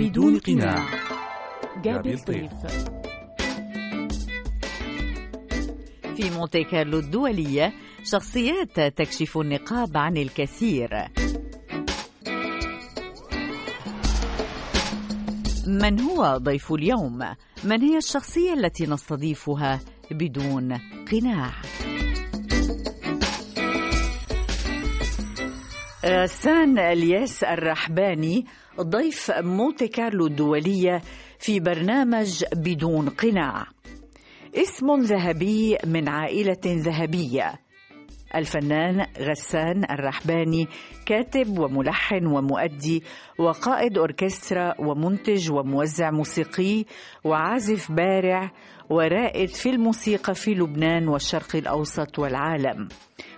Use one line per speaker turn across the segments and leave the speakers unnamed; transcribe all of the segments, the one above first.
بدون قناع.
جابي الطيف.
في مونتي كارلو الدولية شخصيات تكشف النقاب عن الكثير. من هو ضيف اليوم؟ من هي الشخصية التي نستضيفها بدون قناع؟ غسان الياس الرحباني ضيف مونتي كارلو الدولية في برنامج بدون قناع. اسم ذهبي من عائلة ذهبية. الفنان غسان الرحباني كاتب وملحن ومؤدي وقائد أوركسترا ومنتج وموزع موسيقي وعازف بارع ورائد في الموسيقى في لبنان والشرق الأوسط والعالم.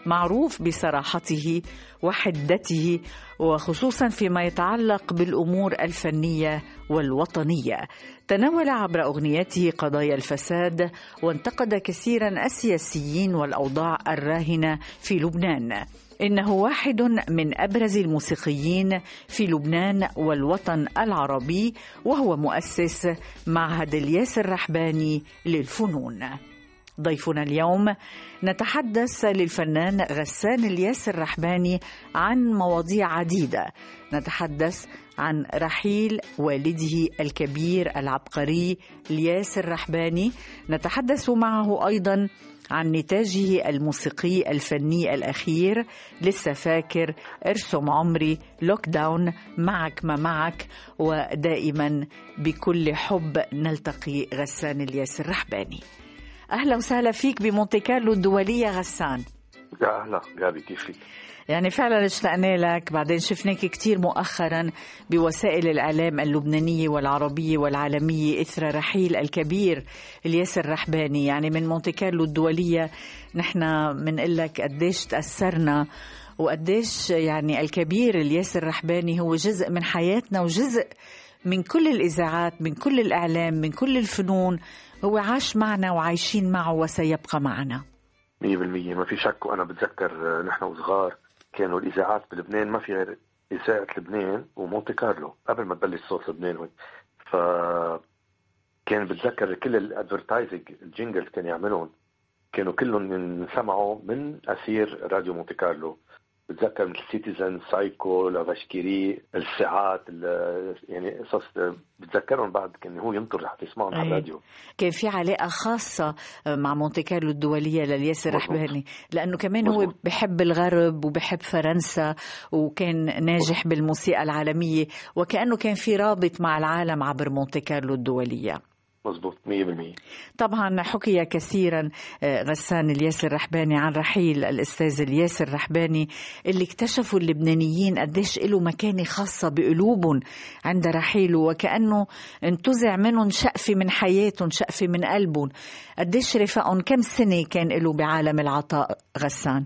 معروف بصراحته وحدته وخصوصا فيما يتعلق بالأمور الفنية والوطنية. تناول عبر اغنياته قضايا الفساد وانتقد كثيرا السياسيين والأوضاع الراهنة في لبنان. إنه واحد من أبرز الموسيقيين في لبنان والوطن العربي وهو مؤسس معهد الياس الرحباني للفنون. ضيفنا اليوم. نتحدث للفنان غسان الياس الرحباني عن مواضيع عديدة. نتحدث عن رحيل والده الكبير العبقري الياس الرحباني نتحدث معه أيضا عن نتاجه الموسيقي الفني الأخير لسه فاكر ارسم عمري لوك داون معك ما معك. ودائما بكل حب نلتقي غسان الياس الرحباني أهلا وسهلا فيك بمونتي كارلو الدولية غسان.
يا أهلا جابي كيفك؟
يعني فعلا اشتقنا لك بعدين شفناك كثير مؤخرا بوسائل الإعلام اللبنانية والعربية والعالمية إثر رحيل الكبير الياس الرحباني يعني من مونتي كارلو الدولية نحن بنقول لك قديش تأثرنا وقديش يعني الكبير الياس الرحباني هو جزء من حياتنا وجزء من كل الإذاعات من كل الإعلام من كل الفنون هو عاش معنا وعايشين معه وسيبقى معنا.
100% ما في شك وأنا بتذكر نحن وصغار كانوا الإذاعات بلبنان. ما في غير إذاعة لبنان ومونتي كارلو قبل ما تبلش صوت لبنان هون. ف كان بتذكر كل ال advertising ال jingles كان يعملهم كانوا كلهم ينسمعوا من أثير راديو مونتي كارلو. بتذكر مثل Citizen Seiko La vache qui rit الساعات يعني قصص بتذكرهم بعد كان هو ينطر حتى يسمعهم على الراديو
كان في علاقة خاصة مع مونتي كارلو الدولية للياس الرحباني لأنه كمان
مزبوط.
هو بحب الغرب وبحب فرنسا وكان ناجح
مزبوط.
بالموسيقى العالمية وكأنه كان في رابط مع العالم عبر مونتي كارلو الدولية
مزبوط 100%
طبعا حكي كثيرا آه، غسان الياس الرحباني عن رحيل الأستاذ الياس الرحباني اللي اكتشفوا اللبنانيين قديش له مكانة خاصة بقلوبهم عند رحيله وكأنه انتزع منهم شقفة من حياتهم شقفة من قلبهم. قديش رفقهم كم سنة كان له بعالم العطاء غسان؟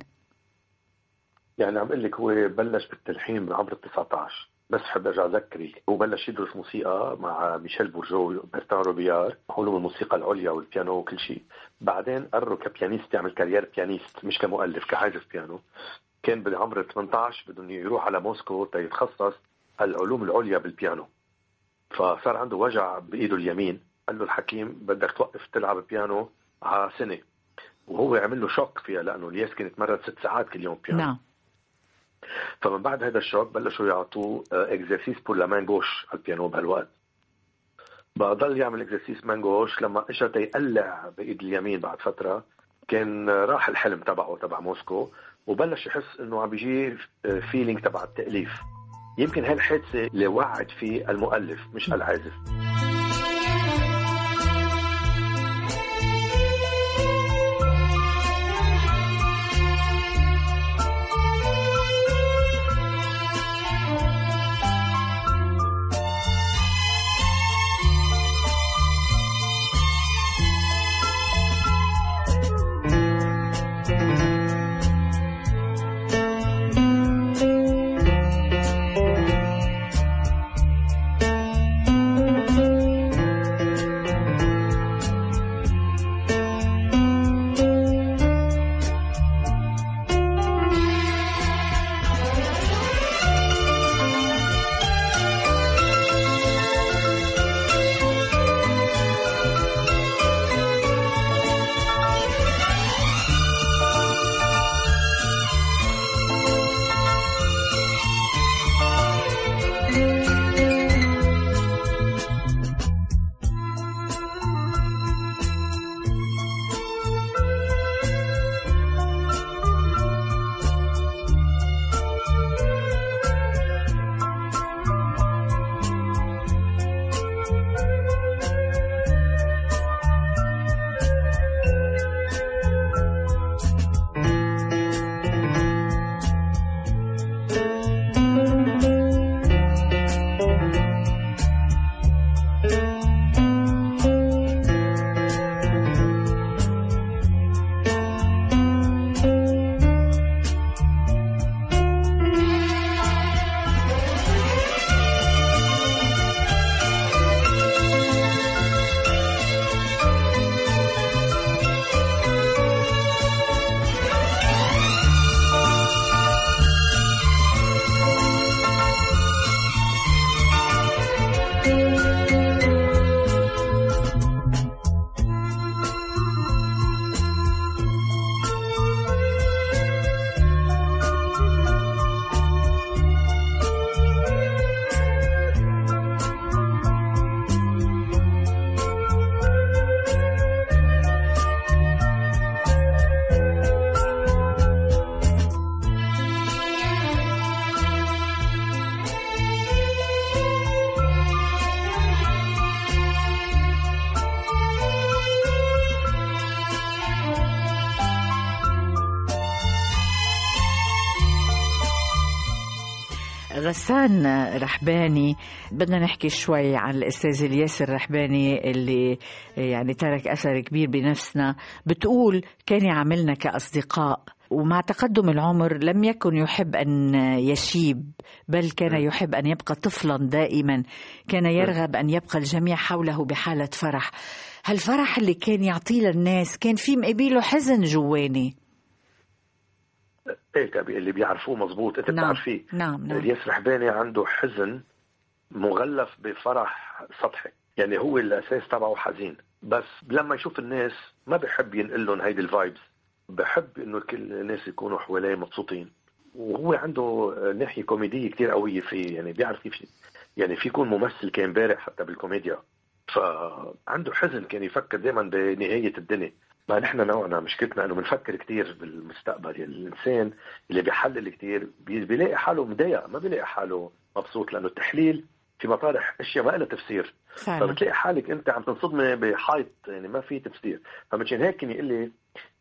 يعني عم أقول لك هو بلش بالتلحين من عمر ال 19 بس حب أرجع اذكرك هو بلش يدرس موسيقى مع ميشيل بورجو وبرتان روبيار. علوم الموسيقى العليا والبيانو وكل شيء. بعدين قرروا ك pianiste يعمل carrière pianiste مش كمؤلف كعازف بيانو. كان بعمر 18 بدهم يروح على موسكو تيتخصص العلوم العليا بالبيانو. فصار عنده وجع بإيده اليمين. قال له الحكيم بدك توقف تلعب بيانو على سنة. وهو عمل له choc فيها لأنه الياس كان يتمرن ست ساعات كل يوم بيانو.
نعم.
فمن بعد هذا ال choc بلشوا يعطوه exercices pour la main gauche على البيانو بهالوقت بقى ضل يعمل exercices main gauche لما اجى يقلع بإيد اليمين بعد فترة كان راح الحلم تبعه تبع موسكو وبلش يحس إنه عم بيجيه feeling تبع التأليف. يمكن هالحادثة اللي وعت فيه المؤلف مش العازف.
غسان رحباني. بدنا نحكي شوي عن الأستاذ الياس الرحباني اللي يعني ترك أثر كبير بنفسنا. بتقول كان يعاملنا كأصدقاء ومع تقدم العمر لم يكن يحب أن يشيب بل كان يحب أن يبقى طفلا دائما. كان يرغب أن يبقى الجميع حوله بحالة فرح. هالفرح اللي كان يعطيه للناس كان في مقابله حزن جواني؟
إيه اللي بيعرفوه مزبوط أنت
نعم.
بتعرفيه
نعم نعم.
الياس رحباني عنده حزن مغلف بفرح سطحي. يعني هو الأساس تبعه حزين. بس لما يشوف الناس ما بحب ينقل لهم هيدي الفايبز. بحب إنه كل الناس يكونوا حواليه مبسوطين. وهو عنده ناحية كوميدية كتير قوية فيه يعني بيعرف كيف يعني في يكون ممثل كان بارع حتى بالكوميديا. فعنده حزن كان يفكر دائما بنهاية الدنيا. ما نحن نوعنا مشكلتنا إنه بنفكر كثير بالمستقبل. يعني الإنسان اللي بيحلل كثير بيلاقي حاله مضايق ما بيلاقي حاله مبسوط لأنه التحليل في مطارح أشياء ما لها تفسير.
فعلا.
فبتلاقي حالك أنت عم تنصدمي بحيط يعني ما في تفسير. فمشان هيك كان يقول لي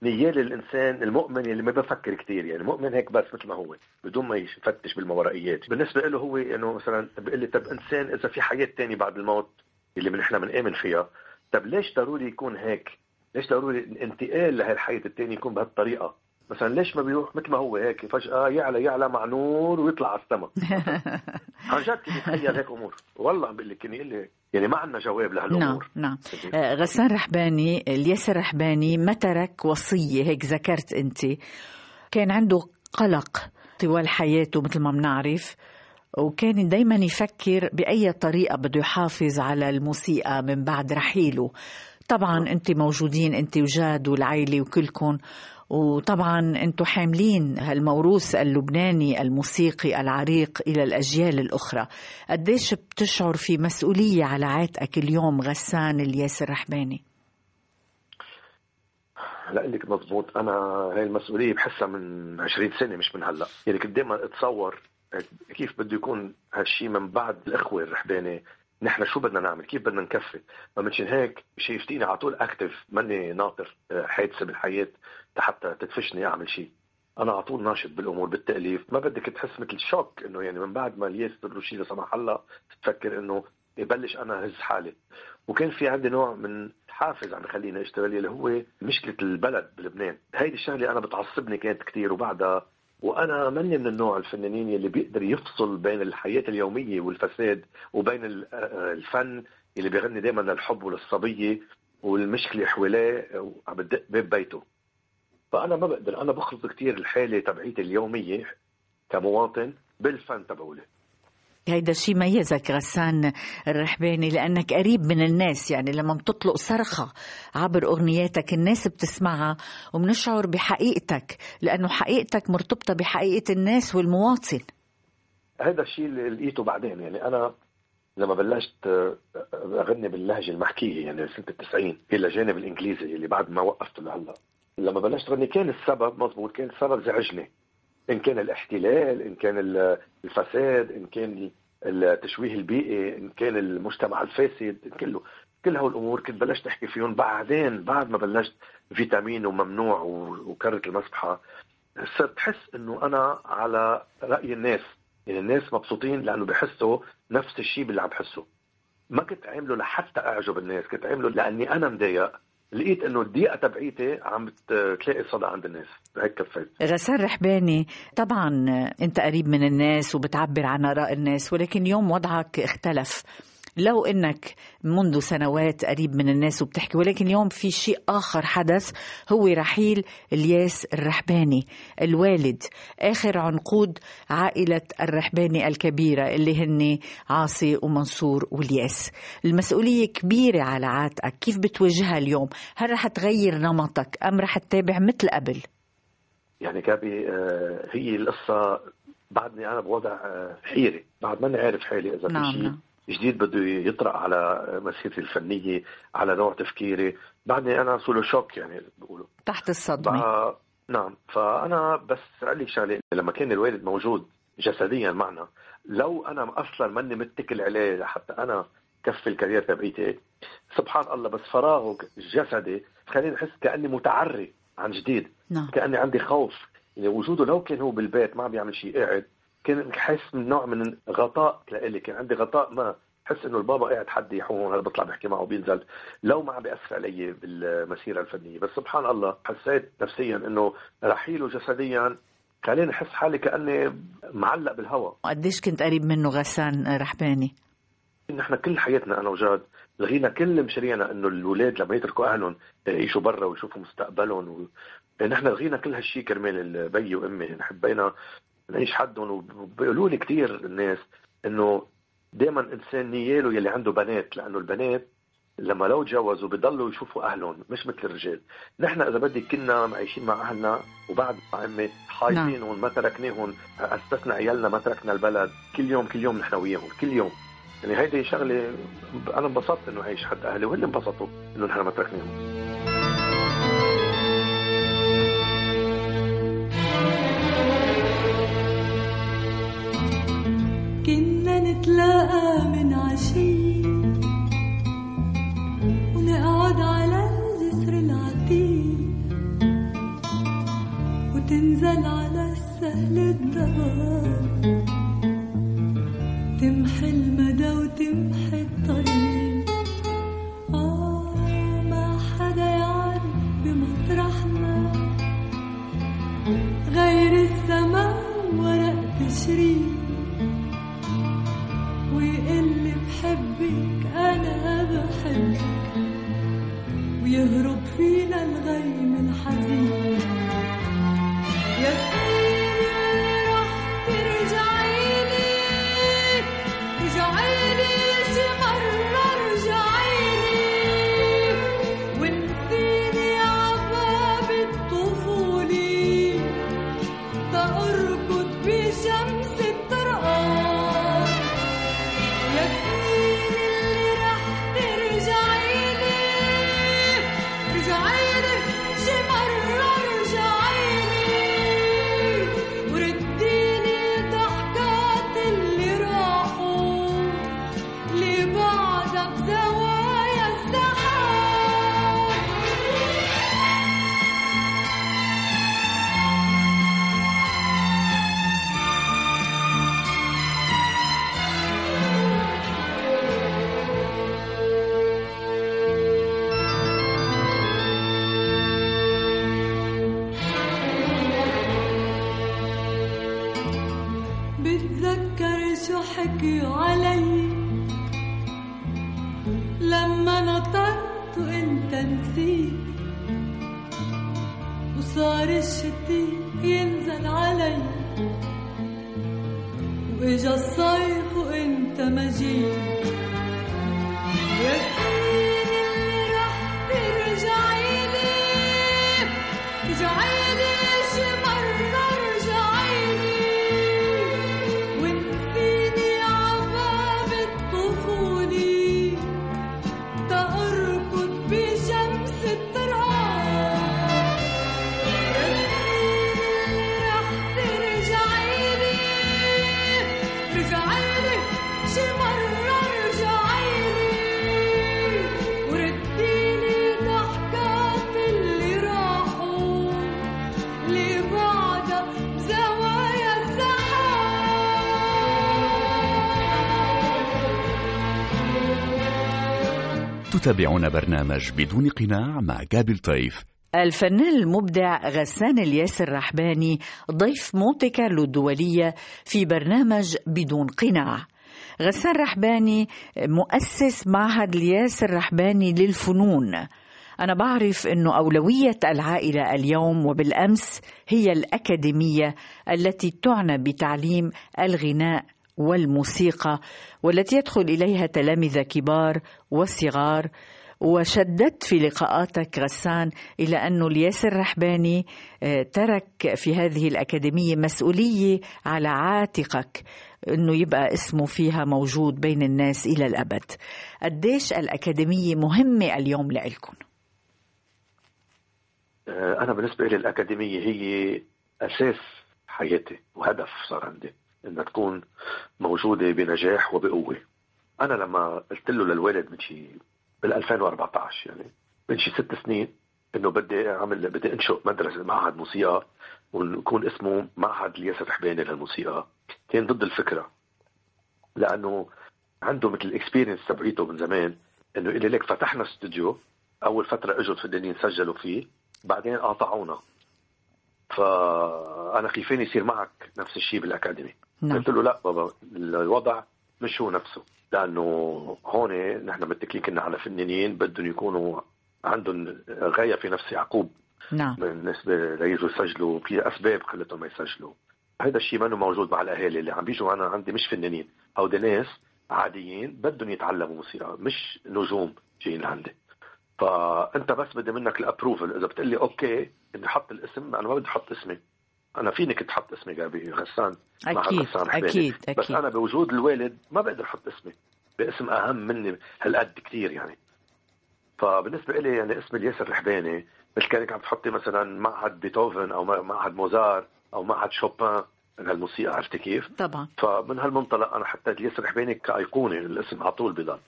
نيال الانسان المؤمن اللي ما بفكر كثير يعني المؤمن هيك بس مثل ما هو بدون ما يفتش بالماورائيات بالنسبة له هو إنه مثلا بيقول لي طب إنسان إذا في حياه ثانية بعد الموت اللي من إحنا بنآمن فيها طب ليش ضروري يكون هيك؟ ليش ضروري الانتقال لهي الحياة الثانية يكون بهالطريقة؟ مثلا ليش ما بيروح مثل ما هو هيك؟ فجأة يعلى يعلى مع نور ويطلع على السما. عن جد كنت يتخيل هيك أمور؟ والله عم بقول لك كان يقول لي يعني ما عندنا جواب
نعم
لهالامور
نعم آه، غسان رحباني الياس الرحباني ما ترك وصية هيك ذكرت أنت؟ كان عنده قلق طوال حياته مثل ما بنعرف وكان دايما يفكر بأي طريقة بده يحافظ على الموسيقى من بعد رحيله. طبعا أنت موجودين أنت وجاد والعيلة وكلكم. وطبعا أنتم حاملين هالموروث اللبناني الموسيقي العريق إلى الأجيال الأخرى. قديش بتشعر في مسؤولية على عاتقك اليوم غسان الياس الرحباني
لا لك مضبوط. أنا هاي المسؤولية بحسها من 20 سنة مش من هلأ. يعني كنت دائما أتصور كيف بده يكون هالشيء من بعد الإخوة الرحباني نحن شو بدنا نعمل؟ كيف بدنا نكفي؟ فمنشان هيك شايفتيني على طول اكتف ماني ناطر آه، حادثة بالحياة حتى تدفشني أعمل شيء. أنا على طول ناشط بالأمور بالتأليف. ما بدك تحس مثل شوك إنه يعني من بعد ما الياس له شيء لا سمح الله تفكر إنه يبلش أنا هز حالي. وكان في عندي نوع من حافز عم يخليني أشتغل اللي هو مشكلة البلد بلبنان. هيدي الشغلة أنا بتعصبني كانت كثير وبعدها وأنا ماني من النوع الفنانين اللي بيقدر يفصل بين الحياة اليومية والفساد وبين آه، الفن اللي بيغني دائما للحب وللصبية والمشكلة حواليه وعم بدق باب بيته. فأنا ما بقدر أنا بخلط كثير الحالة تبعيتي اليومية كمواطن بالفن تبعولي.
هيدا الشيء ميزك غسان الرحباني لأنك قريب من الناس يعني لما بتطلق صرخة عبر أغنياتك الناس بتسمعها وبنشعر بحقيقتك لأنه حقيقتك مرتبطة بحقيقة الناس والمواطن.
هذا الشيء اللي لقيته بعدين يعني أنا لما بلشت أغني باللهجة المحكية يعني سنة التسعين إلى جانب الإنجليزي اللي بعد ما وقفته لهلأ. لما بلشت أغني كان السبب مضبوط كان السبب زعجني. إن كان الاحتلال إن كان ال- الفساد إن كان التشويه البيئي إن كان المجتمع الفاسد كله كل هول الأمور كنت بلشت أحكي فيهم. بعدين بعد ما بلشت فيتامين وممنوع و- وكرة المسبحه صرت حس إنه أنا على رأي الناس. يعني الناس مبسوطين لأنه بحسوا نفس الشيء اللي عم بحسه. ما كنت عامله لحتى أعجب الناس كنت عامله لأني أنا مضايق. لقيت إنه الضيقه تبعيتي عم بتلاقي صدى عند الناس هيك كفيت.
غسان رحباني طبعا أنت قريب من الناس وبتعبر عن آراء الناس ولكن اليوم وضعك اختلف. لو إنك منذ سنوات قريب من الناس وبتحكي ولكن اليوم في شيء آخر حدث هو رحيل الياس الرحباني الوالد آخر عنقود عائلة الرحباني الكبيرة اللي هن عاصي ومنصور والياس. المسؤولية كبيرة على عاتقك. كيف بتواجهها اليوم؟ هل رح تغير نمطك أم رح تتابع مثل قبل؟
يعني كابي آه، هي القصة بعدني أنا بوضع آه، حيره بعد ماني عارف حالي إذا
نعم،
في شيء.
نعم.
جديد بده يطرق على مسيرتي الفنية على نوع تفكيري. بعدني أنا سولو شوك يعني بيقولوا
تحت
الصدمة. نعم. فأنا بس لك شغلة لما كان الوالد موجود جسديا معنا لو أنا أصلا ماني متكل عليه لحتى أنا كفي الكارير تبعيتي سبحان الله بس فراغه جسدي خليني أحس كأني متعري عن جديد.
نعم.
كأني عندي خوف. يعني وجوده لو كان هو بالبيت ما عم بيعمل شيء قاعد كان حاسس من نوع من غطاء لإلي. كان عندي غطاء ما حس إنه البابا قاعد حد يحوم هذا بطلع بحكي معه بينزل لو ما عم بيأثر علي بالمسيرة الفنية. بس سبحان الله حسيت نفسيا إنه رحيله جسديا خليني أحس حالي كأني معلق بالهواء.
قديش كنت قريب منه غسان رحباني؟
نحن كل حياتنا أنا وجاد لغينا كل مشاريعنا إنه الاولاد لما يتركوا أهلهم يعيشوا برا ويشوفوا مستقبلهم و... نحن لغينا كل هالشيء كرمال بيي وأمي. يعني حبينا نعيش حدهم؟ وبيقولوا لي كثير الناس إنه دائما انسان نياله يلي عنده بنات لأنه البنات لما لو تجوزوا بضلوا يشوفوا أهلهم مش مثل الرجال. نحن إذا بدك كنا عايشين مع أهلنا وبعد مع امي حايطينهم نعم. ما تركناهم اسسنا عيالنا ما تركنا البلد. كل يوم كل يوم نحن وياهم كل يوم. يعني هيدي شغلة أنا انبسطت إنه اعيش حد أهلي وهن انبسطوا إنه نحن ما تركناهم.
كنا نتلاقى من عشية ونقعد على الجسر العتيق وتنزل على السهل الدوام تمحي المدى وتمحي الطريق. آه ما حدا يعرف بمطرحنا غير السما ورق تشريق. ويقلي بحبك أنا بحبك. ويهرب فينا الغيم الحزين
تتابعون برنامج بدون قناع مع جابل طيف.
الفنان المبدع غسان الياس الرحباني ضيف مونتي كارلو الدولية في برنامج بدون قناع. غسان رحباني مؤسس معهد الياس الرحباني للفنون. أنا بعرف أنه أولوية العائلة اليوم وبالأمس هي الأكاديمية التي تعنى بتعليم الغناء والموسيقى والتي يدخل إليها تلامذة كبار وصغار. وشددت في لقاءاتك غسان إلى أن الياس الرحباني آه، ترك في هذه الأكاديمية مسؤولية على عاتقك أنه يبقى اسمه فيها موجود بين الناس إلى الأبد. قديش الأكاديمية مهمة اليوم لإلكم
آه، أنا بالنسبة لي الأكاديمية هي أساس حياتي وهدف صار عندي. إنها تكون موجودة بنجاح وبقوة. أنا لما قلت له للوالد من شي بال 2014 يعني من شي ست سنين إنه بدي اعمل بدي أنشئ مدرسة معهد موسيقى ويكون اسمه معهد الياس الرحباني للموسيقى. كان ضد الفكرة. لأنه عنده مثل ال experience تبعيته من زمان إنه قال لك فتحنا استوديو أول فترة اجوا الفنانين سجلوا فيه بعدين قاطعونا. فأنا خيفان يصير معك نفس الشيء بالأكاديمي.
نعم.
قلت له لا بابا الوضع مش هو نفسه لأنه هون نحن متكلين كنا على فنانين بدهم يكونوا عندهم غاية في نفس يعقوب.
نعم.
بالنسبة ليجوا يسجلوا في أسباب خلتهم ما يسجلوا. هذا الشيء ما موجود مع الأهالي اللي عم بيجوا أنا عندي مش فنانين هودي ناس عاديين بدهم يتعلموا موسيقى مش نجوم جايين لعندي. فأنت بس بدي منك ال approval إذا بتقول لي okay اني أحط الاسم أنا ما بدي أحط اسمي. أنا فيني كنت أحط اسمي جابي غسان مع
أكيد
غسان حبيبي.
أكيد
بس
أكيد
أنا بوجود الوالد ما بقدر أحط اسمي باسم أهم مني هالقد كثير يعني فبالنسبة لي يعني اسم الياس الرحباني مثل كانك عم تحطي مثلا معهد بيتهوفن أو معهد موزار أو معهد شوبان هالموسيقى عرفتي كيف؟
طبعا
فمن هالمنطلق أنا حطيت الياس الرحباني كأيقونة الاسم على طول بضل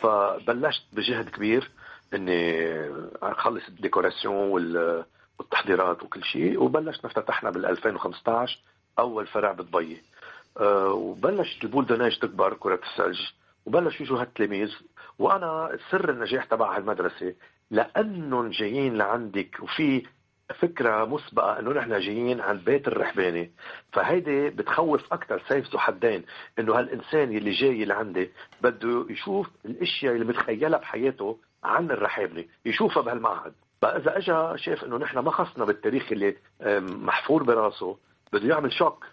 فبلشت بجهد كبير إني أخلص ال décoration وال- والتحضيرات وكل شيء وبلشنا افتتحنا بال 2015 أول فرع بدبي أه وبلشت ال boule de neige تكبر كرة الثلج وبلش يجوا هالتلاميذ. وأنا سر النجاح تبع هالمدرسة لانهم جايين لعندك وفي فكرة مسبقة إنه نحن جايين عند بيت الرحباني فهيدي بتخوف أكثر سيف ذو حدين إنه هالإنسان اللي جاي لعندي بده يشوف الأشياء اللي متخيلها بحياته عن الرحابني يشوفها بهالمعهد. فاذا اجى شاف إنه نحن ما خصنا بالتاريخ اللي محفور براسه بده يعمل shock.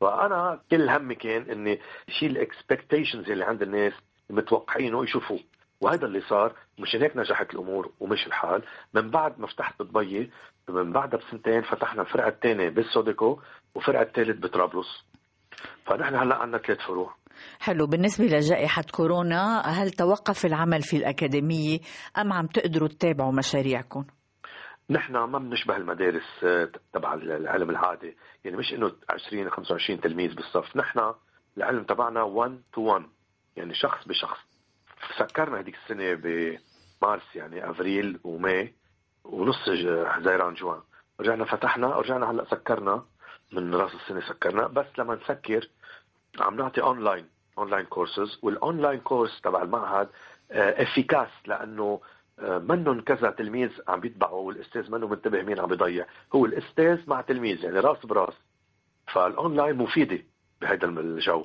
فأنا كل همي كان إني شيل ال expectations اللي عند الناس متوقعينه يشوفوه. وهذا اللي صار مشان هيك نجحت الأمور ومش الحال. من بعد ما فتحت بدبي من بعدها بسنتين فتحنا الفرع الثاني بالسوديكو وفرع الثالث بطرابلس. فنحن هلا عندنا ثلاث فروع.
حلو. بالنسبة لجائحة كورونا هل توقف العمل في الأكاديمية أم عم تقدروا تتابعوا مشاريعكم؟
نحن ما بنشبه المدارس آه، تبع العلم العادي. يعني مش إنه 20 25 تلميذ بالصف. نحن العلم تبعنا 1 تو 1 يعني شخص بشخص. سكرنا هذيك السنة بمارس يعني avril و mai ونص حزيران جوان. رجعنا فتحنا رجعنا هلا سكرنا. من راس السنة سكرنا. بس لما نسكر عم نعطي online online courses وال online course تبع المعهد efficace لأنه آه، منهم كذا تلميذ عم بيتبعوا والأستاذ منه منتبه مين عم بيضيع. هو الأستاذ مع تلميذ يعني راس براس. فالاونلاين مفيدة بهذا الجو.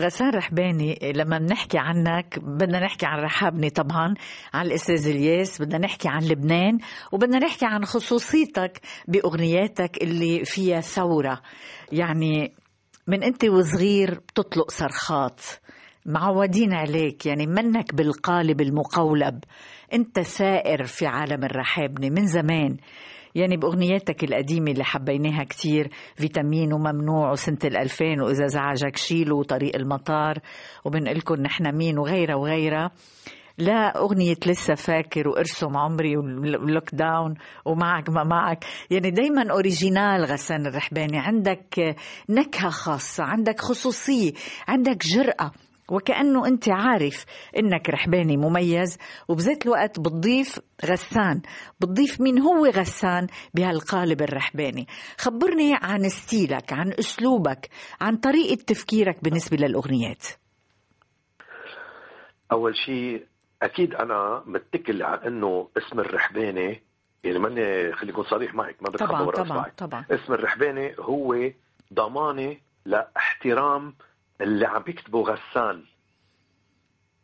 غسان رحباني لما بنحكي عنك بدنا نحكي عن رحابني طبعا عن الأستاذ الياس بدنا نحكي عن لبنان وبدنا نحكي عن خصوصيتك بأغنياتك اللي فيها ثورة. يعني من انت وصغير بتطلق صرخات معودين عليك يعني منك بالقالب المقولب. انت ثائر في عالم الرحابني من زمان. يعني بأغنياتك القديمة اللي حبيناها كتير فيتامين وممنوع وسنة الألفين وإذا زعجك شيلوا وطريق المطار. وبنقلكم نحن مين وغيرها وغيرها لا أغنية لسه فاكر وارسم عمري وال lockdown ومعك ما معك. يعني دايما original غسان الرحباني. عندك نكهة خاصة عندك خصوصية عندك جرأة. وكأنه أنت عارف إنك رحباني مميز. وبذات الوقت بتضيف غسان. بتضيف مين هو غسان بهالقالب الرحباني. خبرني عن ستيلك عن أسلوبك عن طريقة تفكيرك بالنسبة للأغنيات.
أول شيء أكيد أنا متكل على إنه اسم الرحباني يعني ماني خلي يكون صريح معك ما بتخبى
طبعا طبعا. طبعا.
اسم الرحباني هو ضمانه لاحترام اللي عم بيكتبه غسان.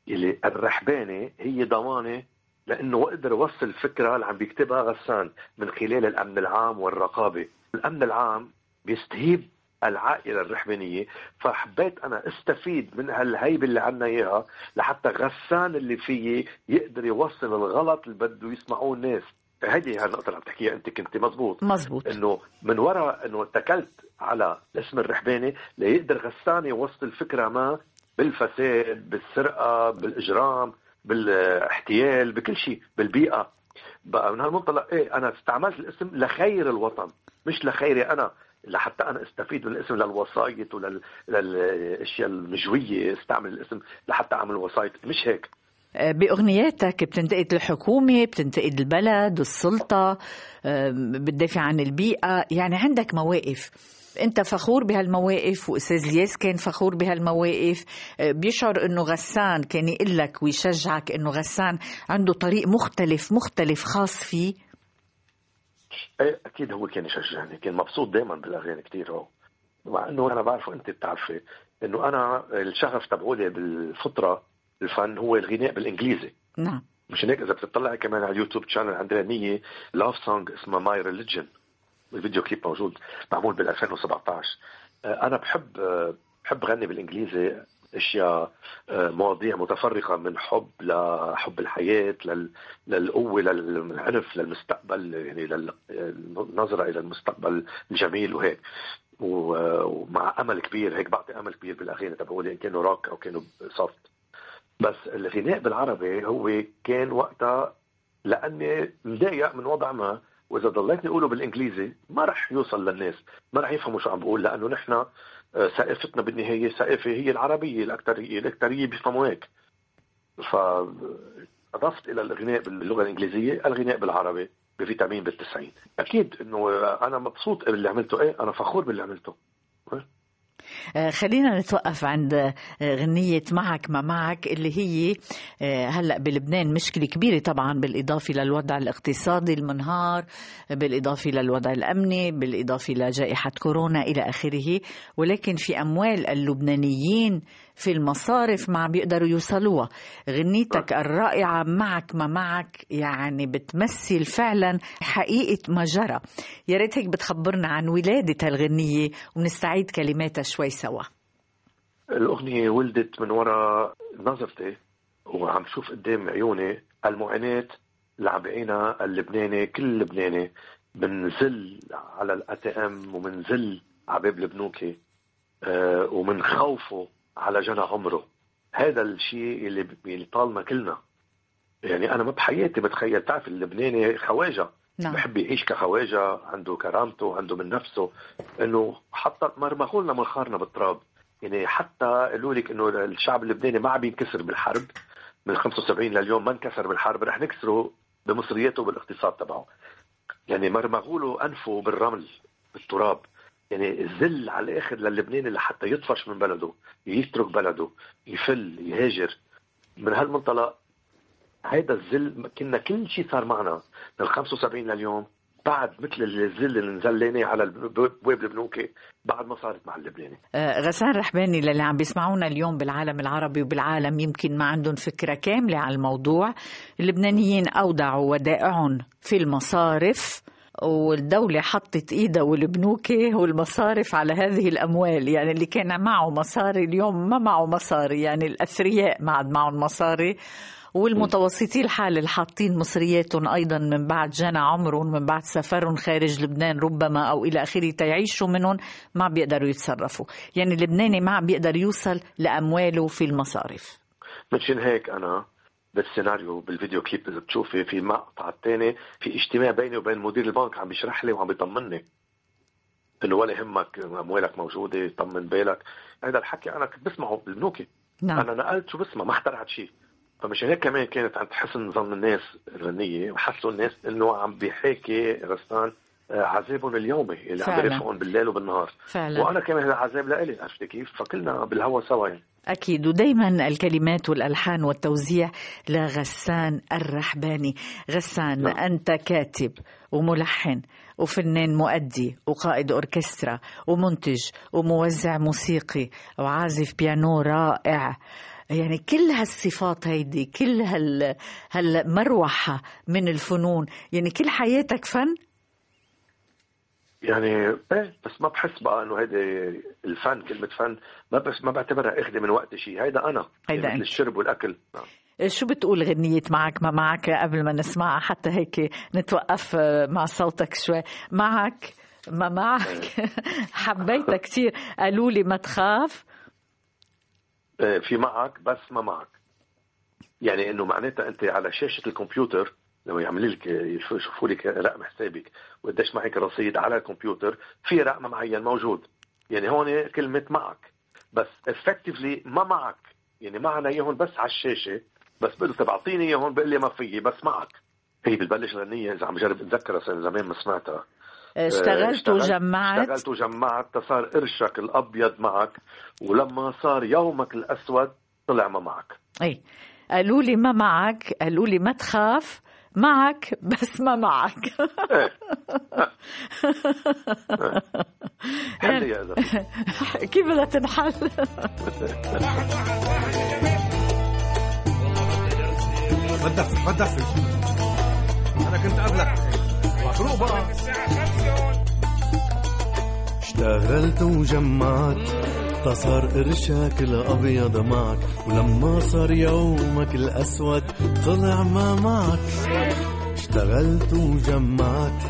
اللي الرحباني هي ضمانه لإنه أقدر أوصل الفكرة اللي عم بيكتبها غسان من خلال الأمن العام والرقابة. الأمن العام بيستهيب العائلة الرحبانية فحبيت أنا أستفيد من هالهيبة اللي عنا إياها لحتى غسان اللي فيي يقدر يوصل الغلط اللي بده يسمعوه الناس. هذه النقطة اللي عم تحكيها أنت كنت مزبوط.
مزبوط.
إنه من وراء إنه اتكلت على الاسم الرحباني ليقدر غسان يوصل الفكرة ما بالفساد بالسرقة بالإجرام بالاحتيال بكل شيء بالبيئة. بقى من هالمنطلق إيه أنا استعملت الاسم لخير الوطن مش لخيري أنا. لحتى أنا أستفيد من الاسم للوسايط وللاشياء المجوية استعمل الاسم لحتى أعمل وسايط. مش هيك؟
آه، بأغنياتك بتنتقد الحكومة بتنتقد البلد السلطة آه، بتدافع عن البيئة. يعني عندك مواقف. أنت فخور بهالمواقف وأستاذ الياس كان فخور بهالمواقف. آه، بيشعر إنه غسان كان يقول لك ويشجعك إنه غسان عنده طريق مختلف مختلف خاص فيه.
أكيد هو كان يشجعني كان مبسوط دائما بالأغاني كثير هو. مع إنه أنا بعرفه أنت بتعرفي إنه أنا الشغف تبعولي بالفطرة الفن هو الغناء بالإنجليزي.
نعم.
مش هيك؟ إذا بتطلعي كمان على ال YouTube channel عندنا new love song اسمها my religion الفيديو كليب موجود معمول بال 2017 آه، أنا بحب آه، بحب غني بالإنجليزي. أشياء آه، مواضيع متفرقة من حب لحب الحياة للقوة للعنف للمستقبل يعني للنظرة إلى المستقبل الجميل وهيك. ومع أمل كبير هيك بعطي أمل كبير بالاغاني تبعولي ان كانوا روك أو كانوا سوفت بس الغناء بالعربي هو كان وقتها لأني مضايق من وضع ما وإذا ضليتني أقوله بالإنجليزي ما رح يوصل للناس ما رح يفهموا شو عم بقول لأنه نحن ثقافتنا بالنهاية ثقافه هي العربية الاكثريه الاكثريه بيفهموا هيك فأضفت إلى الغناء باللغة الإنجليزية الغناء بالعربي بفيتامين بالتسعين أكيد إنه أنا مبسوط باللي عملته. إيه أنا فخور باللي عملته.
خلينا نتوقف عند آه، غنية معك ما معك اللي هي آه، هلا بلبنان مشكلة كبيرة طبعا بالإضافة للوضع الاقتصادي المنهار بالإضافة للوضع الأمني بالإضافة لجائحة كورونا إلى آخره ولكن في أموال اللبنانيين في المصارف ما بيقدروا يوصلوها. غنيتك الرائعة معك ما معك يعني بتمثل فعلا حقيقة ما جرى يا ريت هيك بتخبرنا عن ولادة هالغنية ونستعيد كلماتها شوي سوا.
الأغنية ولدت من وراء نظرتي وعم شوف قدام عيوني المعاناة اللي عم بعينها اللبناني كل لبناني. بنزل على الأتي إم ومنزل على باب البنوكي آه ومن خوفه على جنى عمره. هذا الشيء اللي اللي طالنا كلنا. يعني أنا ما بحياتي بتخيل تعرف اللبناني خواجة. نعم. بحب يعيش كخواجة عنده كرامته عنده من نفسه. إنه حتى مرمخوا لنا منخارنا بالتراب. يعني حتى قالوا لك إنه الشعب اللبناني ما عم ينكسر بالحرب. من 75 لليوم ما انكسر بالحرب رح نكسره بمصرياته وبالاقتصاد تبعه. يعني مرمغوا له أنفه بالرمل بالتراب. يعني الذل على الآخر للبناني لحتى يطفش من بلده يترك بلده يفل يهاجر. من هالمنطلق هيدا الذل كنا كل شيء صار معنا من 75 لليوم بعد مثل الذل اللي نزليناه على بواب البنوكي بعد ما صارت مع اللبناني.
آه غسان رحباني للي عم بيسمعونا اليوم بالعالم العربي وبالعالم يمكن ما عندهم فكرة كاملة على الموضوع اللبنانيين أودعوا ودائعهم في المصارف والدولة حطت إيدها والبنوكة والمصارف على هذه الأموال يعني اللي كان معه مصاري اليوم ما معه مصاري يعني الأثرياء ما عاد معهم مصاري. والمتوسطي الحال اللي حاطين مصرياتهم أيضا من بعد جنى عمرهم من بعد سفرهم خارج لبنان ربما أو إلى آخره تيعيشوا منهم ما بيقدروا يتصرفوا. يعني اللبناني ما بيقدر يوصل لأمواله في المصارف.
مشان هيك أنا بالسيناريو بالفيديو كليب إذا بتشوفي في مقطع الثاني في اجتماع بيني وبين مدير البنك عم بيشرح لي وعم بيطمني إنه ولا يهمك أموالك موجودة طمن بالك. هذا الحكي أنا كنت بسمعه بالبنوكي نعم. أنا نقلت شو بسمع ما اخترعت شيء. فمشان هيك كمان كانت عند حسن ظن الناس الغنية وحسوا الناس إنه عم بيحاكي غسان آه، عذابهم اليومي اللي فعلا. عم بيرافقهم بالليل وبالنهار. فعلا. وأنا كمان هذا عذاب لإلي. عرفتي كيف؟ فكلنا بالهوا سوا يعني.
أكيد. ودايما الكلمات والألحان والتوزيع لغسان الرحباني. غسان نعم. أنت كاتب وملحن وفنان مؤدي وقائد أوركسترا ومنتج وموزع موسيقي وعازف بيانو رائع. يعني كل هالصفات هيدي كل هال هالمروحة من الفنون. يعني كل حياتك فن؟
يعني إيه بس ما بحس بقى إنه هيدي الفن كلمة فن ما بس ما بعتبرها اخذة من وقت شيء هيدا أنا هيدا يعني الشرب والأكل. نعم.
شو بتقول غنية معك ما معك قبل ما نسمعها حتى هيك نتوقف مع صوتك شوي. معك ما معك. إيه. حبيتها كثير قالوا لي ما تخاف.
آه، في معك بس ما معك. يعني إنه معناتها أنت على شاشة الكمبيوتر لما يعمل لك يشوفوا لك رقم حسابك وقديش معك رصيد على الكمبيوتر في رقم معين موجود. يعني هون كلمة معك. بس افكتفلي ما معك. يعني معنا إياهم بس على الشاشة. بس بقول اعطيني إياهم بقول لي ما فيي بس معك. هي بتبلش غنية إذا عم بجرب أتذكرها صار زمان ما سمعتها.
اشتغلت وجمعت.
اشتغلت وجمعت صار قرشك الأبيض معك. ولما صار يومك الأسود طلع ما معك.
اي قالوا لي ما معك قالوا لي ما تخاف. معك بس ما معك.
حل يا إذا
كيف بدها تنحل؟
ما تدفش ما تدفش أنا كنت قبلك مقروء بقى اشتغلت وجمعت. تصار قرشك الأبيض معك ولما صار يومك الأسود طلع ما معك. اشتغلت وجمعت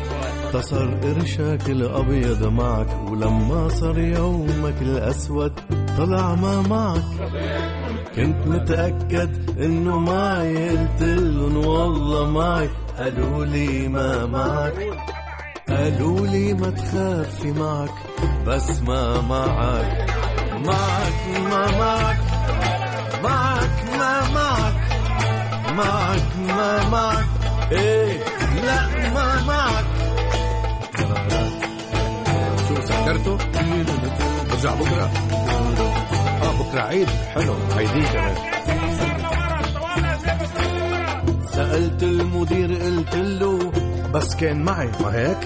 تصار قرشك الأبيض معك ولما صار يومك الأسود طلع ما معك. كنت متأكد إنه معي قلت لهم والله معي قالوا لي ما معك. قالوا لي ما تخافي معك بس ما معك. معك ما معك معك ما معك معك ما معك إيه لا ما معك شو سكرته؟ برجع بكرة. آه بكرة عيد. حلو. عيدين كمان. سألت المدير قلت له بس كان معي. ما هيك؟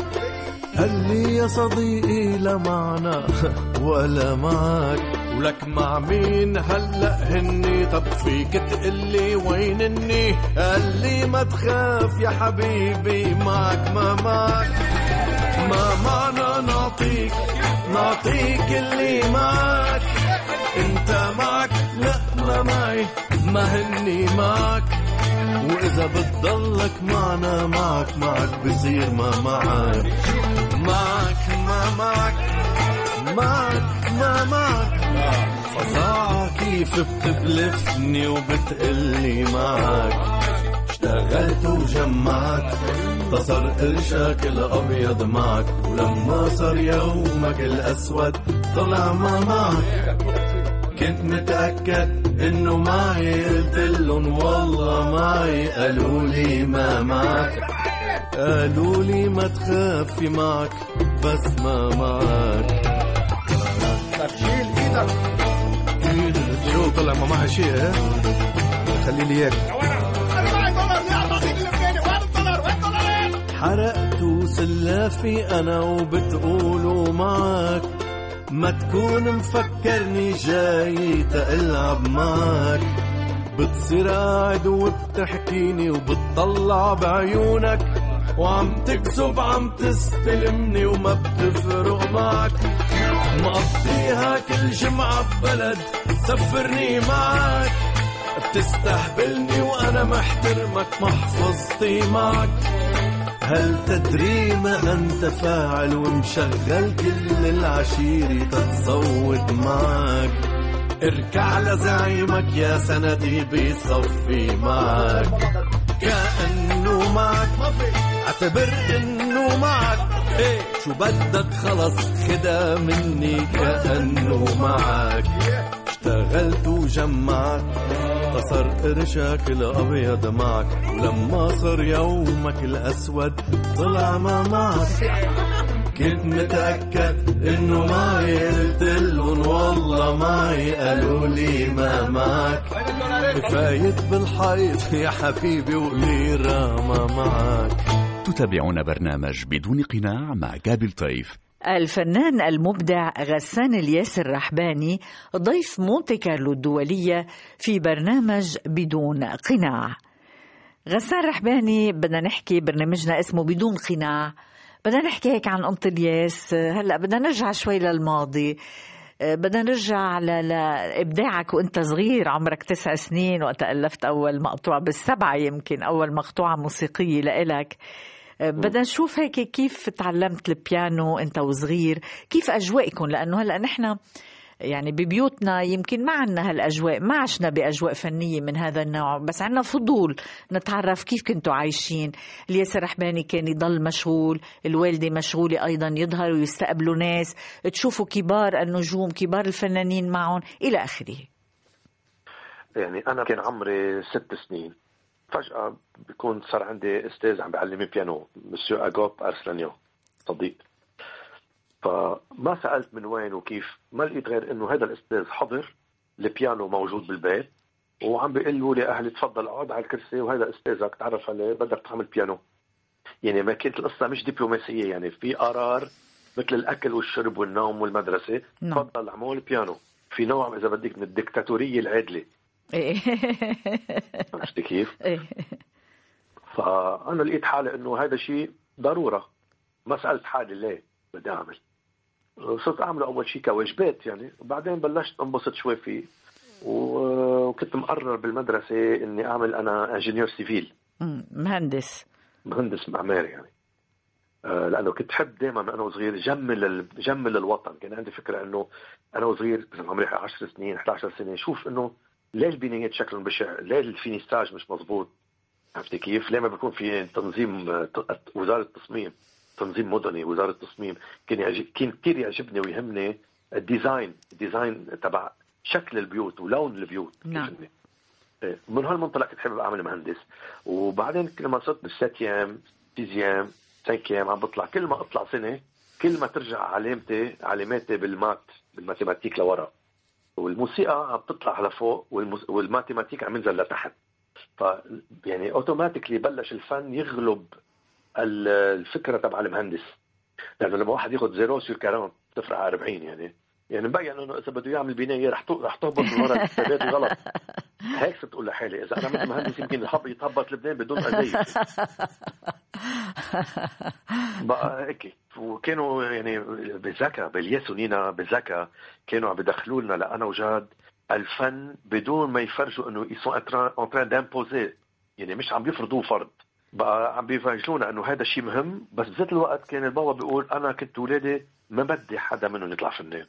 قال لي يا صديقي لا معنا ولا معك ولك مع مين هلا هني؟ طب فيك تقلي وين اني قال لي ما تخاف يا حبيبي معك ما معك. ما معنا نعطيك؟ نعطيك اللي معك. انت معك لا ما معي. ما هني معك. وإذا بتضلك معنا معك معك بصير ما معك. معك ما معك. معك ما معك. فظاعة كيف بتبلفني وبتقلي معك. اشتغلت وجمعت تصر قرشك الابيض معك. ولما صار يومك الأسود طلع ما معك. كنت متأكد إنه معي قلت لهم والله معي قالوا لي ما معك. قالوا لي ما تخافي معك بس ما معك. شيل إيدك. شو طلع ما معي شيء خلي لي إياك. حرقت سلافي أنا وبتقولوا معك. ما تكون مفكرني جاي تلعب معك بتصير قاعد وبتحكيني وبتطلع بعيونك. وعم تكذب عم تستلمني وما بتفرق معك مقضيها كل جمعة ببلد سفرني معك بتستهبلني وأنا محترمك محفظتي معك هل تدري ما أنت فاعل ومشغل كل العشيرة تتصوت معك؟ اركع لزعيمك يا سندي بيصفي معك. كأنه معك. اعتبر إنه معك. إيه شو بدك؟ خلص خدا مني. كأنه معك. اشتغلت وجمعت صار قرشك الأبيض معك. ولما صار يومك الأسود طلع ما معك كنت متأكد إنه معي لهم والله معي قالوا لي ما معك فايت بالحيط يا حبيبي وليرة ما معك
تتابعون برنامج بدون قناع مع جابل طيف.
الفنان المبدع غسان الياس الرحباني ضيف مونتي كارلو الدولية في برنامج بدون قناع. غسان رحباني بدنا نحكي برنامجنا اسمه بدون قناع. بدنا نحكي هيك عن قمة الياس. هلا بدنا نرجع شوي للماضي. بدنا نرجع لإبداعك وأنت صغير عمرك تسع سنين وقت ألفت أول مقطوعة بالسبعة يمكن أول مقطوعة موسيقية لإلك. بدنا نشوف هيك كيف تعلمت البيانو انت وصغير؟ كيف أجواءكم؟ لأنه هلأ نحن يعني ببيوتنا يمكن ما عنا هالأجواء ما عشنا بأجواء فنية من هذا النوع بس عنا فضول نتعرف كيف كنتوا عايشين. الياس الرحباني كان يضل مشغول الوالدة مشغولة أيضا يظهروا يستقبلوا ناس تشوفوا كبار النجوم كبار الفنانين معهم إلى آخره.
يعني أنا كان عمري ست سنين. فجأة بيكون صار عندي أستاذ عم بيعلمني بيانو مسيو أغوب أرسلانيان صديق. فما سألت من وين وكيف ما لقيت غير إنه هذا الأستاذ حضر البيانو موجود بالبيت وعم بيقول لي أهلي تفضل اقعد على الكرسي وهذا أستاذك تعرف عليه بدك تعمل بيانو. يعني ما كانت القصة مش دبلوماسية يعني في قرار مثل الأكل والشرب والنوم والمدرسة
نعم.
تفضل اعمل بيانو. في نوع إذا بدك من الدكتاتورية العادله
إيه.
عرفتي كيف؟
إيه.
فأنا لقيت حالي إنه هذا شيء ضرورة ما سألت حالي ليه بدي أعمل صرت اعمله أول شيء كواجبات يعني وبعدين بلشت انبسط شوي فيه وكنت مقرر بالمدرسة إني أعمل أنا ingénieur
civil. مهندس
مهندس معماري يعني آه، لأنه كنت حب دائما أنا وصغير جمل جمل الوطن كان عندي فكرة إنه أنا وصغير مثلا عمري 10 سنين 11 سنة شوف إنه ليه البنايات شكلهم بشع؟ ليه ال finissage مش مزبوط؟ عرفتي كيف؟ ليه ما بيكون في تنظيم وزارة التصميم تنظيم مدني وزارة التصميم كان يعجب كان كثير يعجبني ويهمني ال design ال design تبع شكل البيوت ولون البيوت
نعم.
إيه، من هالمنطلق كنت حابب أعمل مهندس وبعدين لما صرت بال septième sixième cinquième عم بطلع كل ما أطلع سنة كل ما ترجع علامتي علاماتي بال maths بال mathématiques لورا والموسيقى عم تطلع لفوق. وال mathématiques عم ينزل لتحت. ف يعني automatically بلش الفن يغلب ال- الفكرة تبع المهندس. لأنه لما واحد ياخذ zéro sur 40 بتفرق على 40 يعني. يعني مبين إنه إذا بده يعمل بناية رح رح تهبط من ورا غلط. هيك صرت أقول لحالي؟ إذا أنا مثل مهندس يمكن الحب يتهبط لبنان بدون اذيه بقى هيك. وكانوا يعني بذكاء بالياس ونينا بذكاء كانوا عم بدخلوا لنا لأنا وجاد الفن بدون ما يفرجوا إنه يسون ان تران دامبوزي يعني مش عم يفرضوه فرض. بقى عم بيفرجونا إنه هذا شيء مهم بس بذات الوقت كان البابا بيقول أنا كنت ولادي ما بدي حدا منهم يطلع فنان.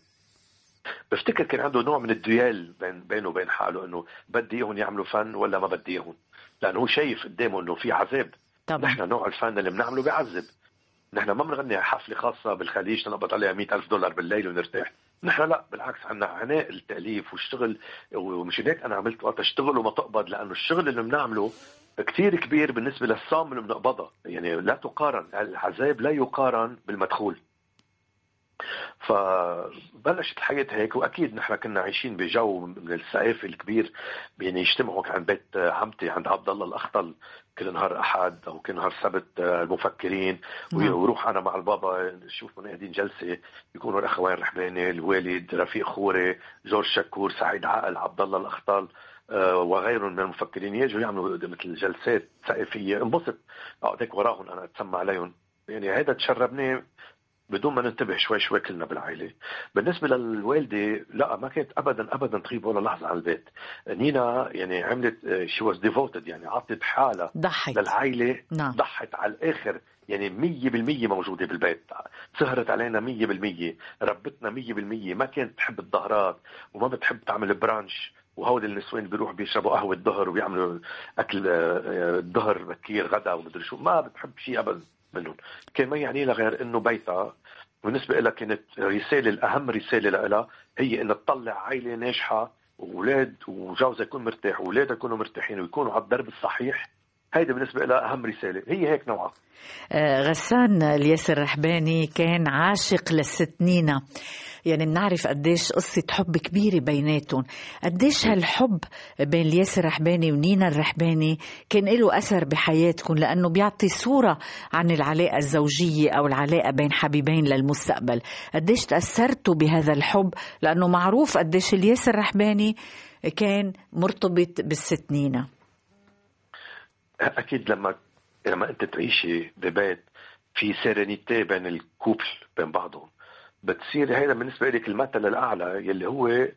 بفتكر كان عنده نوع من الديال بين بينه وبين حاله إنه بدي إياهم يعملوا فن ولا ما بدي إياهم. لأنه هو شايف قدامه إنه في عذاب.
طبعا.
نحن نوع الفن اللي بنعمله بيعذب. نحن ما بنغني حفلة خاصة بالخليج تنقبض عليها مئة ألف دولار بالليل ونرتاح. نحن لا بالعكس عنا عناء التأليف والشغل ومشان هيك أنا عملت وقت أشتغل وما تقبض لأنه الشغل اللي بنعمله كتير كبير بالنسبة للصام اللي بنقبضها يعني لا تقارن العذاب لا يقارن بالمدخول. فبلشت الحياة هيك وأكيد نحن كنا عايشين بجو من السقاف الكبير يعني يجتمعوا عند بيت عمتي عند عبد الله الأخطل كل نهار أحد أو كل نهار سبت المفكرين
نعم.
وروح أنا مع البابا نشوف منقدين جلسة يكونوا الأخوين الرحباني الوالد رفيق خوري جورج شكور سعيد عقل عبد الله الأخطل آه، وغيرهم من المفكرين يجوا يعملوا مثل جلسات ثقافية انبسط أقعد هيك وراهم أنا أتسمع عليهم يعني هذا تشربني بدون ما ننتبه شوي شوي كلنا بالعائلة. بالنسبة للوالدة لا ما كانت ابدا ابدا تغيب ولا لحظة عن البيت. نينا يعني عملت she was devoted يعني عطت حالها
ضحت
للعائلة.
نعم.
ضحت على الآخر. يعني مية بالمية موجودة بالبيت. سهرت علينا مية بالمية. ربتنا مية بالمية. ما كانت تحب الضهرات وما بتحب تعمل brunch وهول النسوان بيروحوا بيشربوا قهوة الظهر وبيعملوا أكل آه، آه، الظهر بكير غدا ومدري شو. ما بتحب شيء أبدا. منهم. كان ما يعني لها غير إنه بيتها بالنسبة لها كانت رسالة الأهم رسالة لها هي إنها تطلع عائلة ناجحة وأولاد وجوزها يكون مرتاح وأولادها يكونوا مرتاحين ويكونوا على الدرب الصحيح. هيدي بالنسبة لها أهم رسالة. هي هيك نوعها
آه، غسان الياس الرحباني كان عاشق للست نينا. يعني بنعرف قديش قصة حب كبيرة بيناتهم. قديش هالحب بين الياس الرحباني ونينا الرحباني كان له أثر بحياتكم لأنه بيعطي صورة عن العلاقة الزوجية أو العلاقة بين حبيبين للمستقبل. قديش تأثرتوا بهذا الحب؟ لأنه معروف قديش الياس الرحباني كان مرتبط بالست نينا.
أكيد لما لما أنت تعيشي ببيت في سيرينيتي بين الكوبل بين بعضهم. بتصير هيدا بالنسبة لك المثل الأعلى يلي هو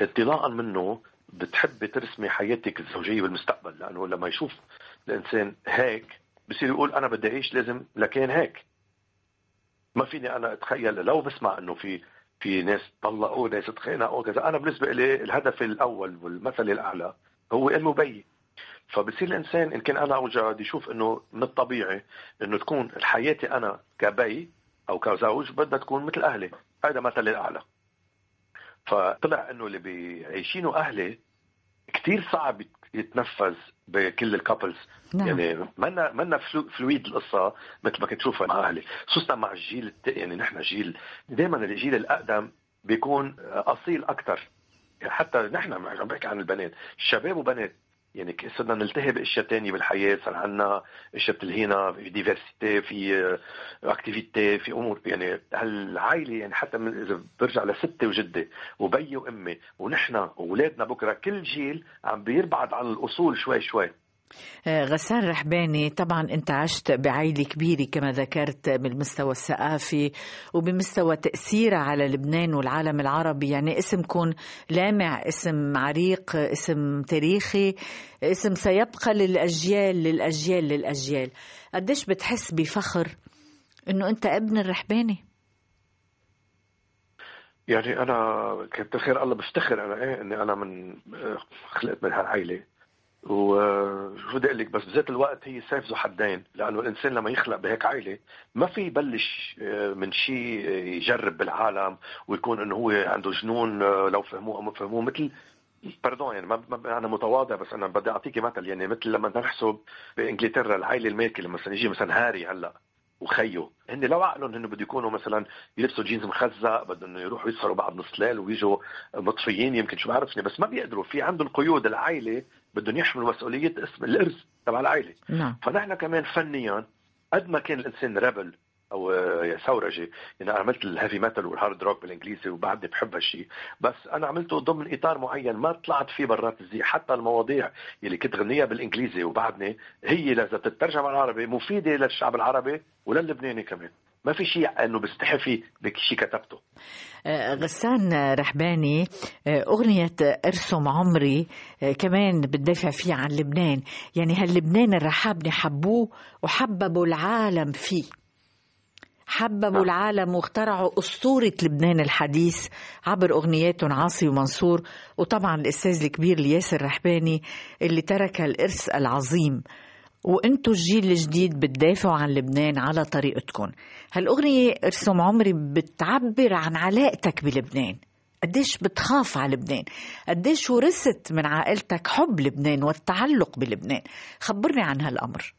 انطلاقا منه بتحبي ترسمي حياتك الزوجية بالمستقبل لأنه لما يشوف الإنسان هيك بصير يقول أنا بدي أعيش لازم لكان هيك. ما فيني أنا أتخيل لو بسمع إنه في في ناس طلقوا ناس تخانقوا كذا أنا بالنسبة لي الهدف الأول والمثل الأعلى هو إنه بي. فبصير الإنسان إن كان أنا أو جاد يشوف إنه من الطبيعي إنه تكون حياتي أنا كبي أو كزوج بدها تكون مثل أهلي. هذا مثل الأعلى. فطلع إنه اللي بيعيشينه أهلي كثير صعب يتنفذ بكل ال couples
نعم.
يعني منا منا flu fluide القصة مثل ما كنت تشوفها مع أهلي. خصوصا مع الجيل. يعني نحن جيل دائما الجيل الأقدم بيكون أصيل أكثر يعني حتى نحن عم بحكي عن البنات. شباب وبنات يعني صرنا نلتهي بأشياء تانية بالحياة صار عندنا أشياء بتلهينا في diversity في اكتيفيتي في أمور يعني هالعائلة يعني حتى من إذا برجع لستي وجدي وبي وأمي ونحن وأولادنا بكرة كل جيل عم بيربعد عن الأصول شوي شوي.
آه، غسان رحباني طبعا أنت عشت بعائلة كبيرة كما ذكرت بالمستوى الثقافي وبمستوى تأثيرها على لبنان والعالم العربي. يعني اسمكم لامع اسم عريق اسم تاريخي اسم سيبقى للأجيال للأجيال للأجيال. قديش بتحس بفخر إنه أنت ابن الرحباني؟
يعني أنا كنت خير الله بفتخر أنا إيه إني أنا من آه، خلقت من هالعائله وشو بدي لك بس بذات الوقت هي سيف ذو حدين لأنه الإنسان لما يخلق بهيك عائلة ما في يبلش آه، من شيء يجرب بالعالم ويكون إنه هو عنده جنون آه، لو فهموه أو ما فهموه مثل باردون يعني ما أنا متواضع بس أنا بدي أعطيكي مثل يعني مثل لما نحسب بإنجلترا العائلة المالكه لما يجي مثلا هاري هلأ وخيه هن لو عقلهم انه بده يكونوا مثلا يلبسوا جينز مخزق بدهم يروحوا يسهروا بعد نص الليل ويجوا مطفيين يمكن شو بعرفني بس ما بيقدروا في عندهم قيود العائلة بدهم يحملوا مسؤولية اسم الإرث تبع العائلة.
نعم.
فنحن كمان فنيا قد ما كان الإنسان rebel أو ثورجي يعني أنا عملت ال heavy metal وال hard rock بالإنجليزي وبعدني بحب هالشيء بس أنا عملته ضمن إطار معين ما طلعت فيه برات الزي حتى المواضيع اللي كنت غنيها بالإنجليزي وبعدني هي لازم تترجم على العربي مفيدة للشعب العربي وللبناني كمان. ما في شيء إنه بستحي فيه بشيء كتبته.
آه، غسان رحباني آه، أغنية ارسم عمري آه، كمان بتدافع فيها عن لبنان. يعني هاللبنان الرحابني حبوه وحببوا العالم فيه. حببوا
نعم.
العالم واخترعوا أسطورة لبنان الحديث عبر أغنياتهم عاصي ومنصور. وطبعا الأستاذ الكبير الياسر رحباني اللي ترك الإرث العظيم. وانتو الجيل الجديد بتدافعوا عن لبنان على طريقتكم. هالأغنية ارسم عمري بتعبر عن علاقتك بلبنان. قديش بتخاف على لبنان. قديش ورثت من عائلتك حب لبنان والتعلق بلبنان. خبرني عن هالأمر.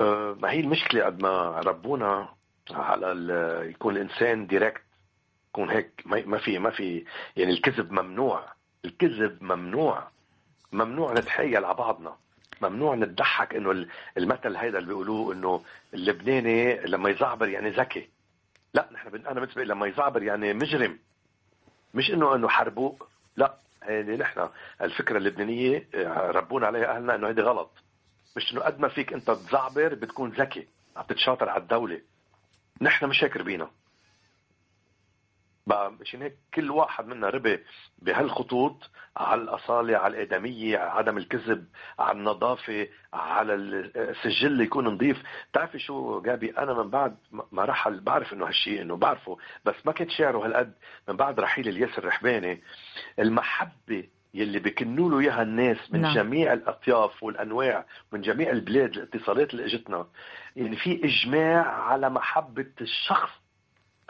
أه، ما هي المشكلة قد ما ربونا على يكون الإنسان ديركت يكون هيك ما في ما في يعني الكذب ممنوع. الكذب ممنوع. ممنوع نتحايل على بعضنا. ممنوع نضحك إنه ال- المثل هيدا اللي بيقولوه إنه اللبناني لما يزعبر يعني ذكي. لا نحن أنا بالنسبة لما يزعبر يعني مجرم. مش إنه إنه حربوق. لا هيدي نحن. الفكرة اللبنانية آه، ربونا عليها أهلنا إنه هيدي غلط. مش إنه قد ما فيك أنت تزعبر بتكون ذكي. عم تتشاطر على الدولة. نحن مش هيك ربينا. مشان هيك كل واحد منا ربي بهالخطوط على الأصالة على الآدمية على عدم الكذب على النظافة على السجل يكون نظيف بتعرفي شو جابي أنا من بعد ما رحل بعرف إنه هالشيء إنه بعرفه بس ما كنت شاعره هالقد من بعد رحيل الياسر الرحباني المحبة يلي بكنوا له إياها الناس من.
نعم.
جميع الأطياف والأنواع من جميع البلاد الاتصالات اللي إجتنا يعني في إجماع على محبة الشخص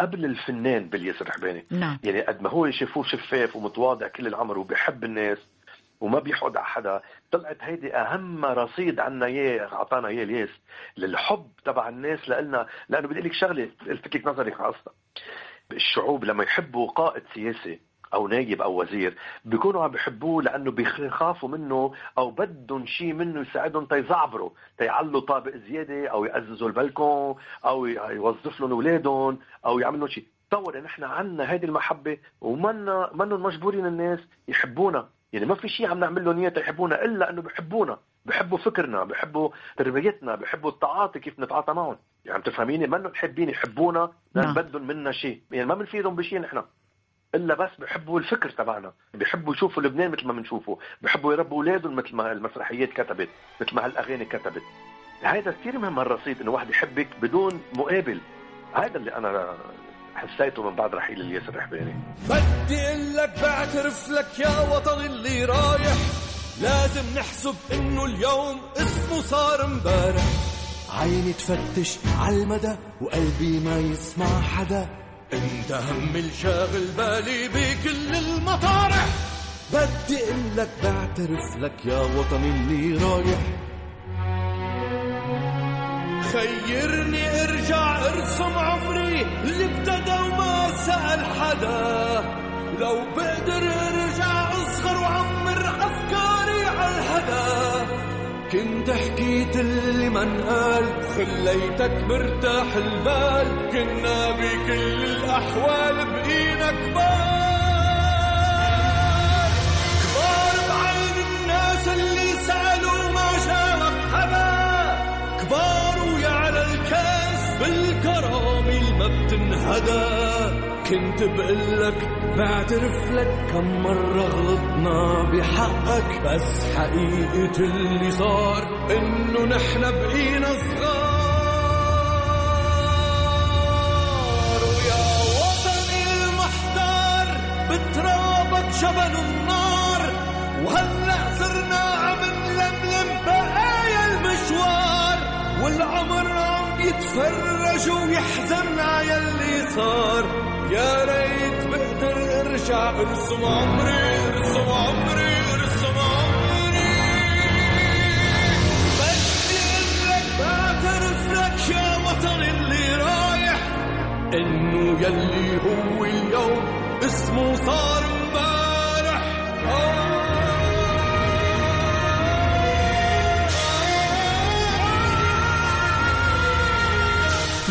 قبل الفنان بالياسر رحباني.
نعم.
يعني قد ما هو يشوفوه شفاف ومتواضع كل العمر وبيحب الناس وما بيحقد على حدا طلعت هيدي أهم رصيد عنا اياه أعطانا اياه الياس للحب تبع الناس لنا لأنه بدي لك شغلة الفت لك نظرك على الشعوب لما يحبوا قائد سياسي أو نايب أو وزير بيكونوا عم بيحبوه لأنه بيخافوا منه أو بدهم شيء منه يساعدهم تيزعبروا تيعلوا طابق زيادة أو يعززوا البلكون أو يوظف لهم أولادهم أو يعمل لهم شيء تصور نحن عنا هذه المحبة ومنا منهم مجبورين الناس يحبونا. يعني ما في شيء عم نعمل لهم إياه يحبونا إلا إنه بحبونا. بحبوا فكرنا بحبوا تربيتنا بحبوا التعاطي كيف نتعاطى معهم. يعني عم تفهميني؟ منهم حابين يحبونا لأن
نعم.
بدهم منا شيء يعني ما بنفيدهم بشيء نحن. إلا بس بحبوا الفكر تبعنا بحبوا يشوفوا لبنان مثل ما بنشوفه بحبوا يربوا اولادهم مثل ما المسرحيات كتبت مثل ما هالأغاني كتبت. هذا كثير مهم هالرصيد إنه واحد يحبك بدون مقابل. هذا اللي أنا حسيته من بعد رحيل الياسر الرحباني
بدي أقول لك بعترف لك يا وطني اللي رايح. لازم نحسب إنه اليوم اسمه صار امبارح. عيني تفتش عالمدى وقلبي ما يسمع حدا. انت هم الشاغل بالي بكل المطارح. بدي أقول لك بعترف لك يا وطني اللي رايح. خيرني ارجع ارسم عمري. اللي ابتدى وما سأل حدا. لو بقدر ارجع اصغر وعمر افكاري على الهدى. كنت حكيت اللي ما انقال خليتك مرتاح البال. كنا بكل الأحوال بقينا كبار كبار بعين الناس اللي سألوا ما جابك حدا بتنهدى كنت بقلك بعترف لك كم مرة غلطنا بحقك بس حقيقة اللي صار إنه نحن بقينا صغار. بترابك جبل النار وهلأ صرنا عم نلملم بقايا المشوار والعمر عم يتفرج ويحزن على يلي صار. يا ريت بقدر ارجع ارسم عمري ارسم عمري ارسم عمري. بدي اقلك بعترف لك يا وطني اللي رايح إنه يلي هو اليوم اسمه صار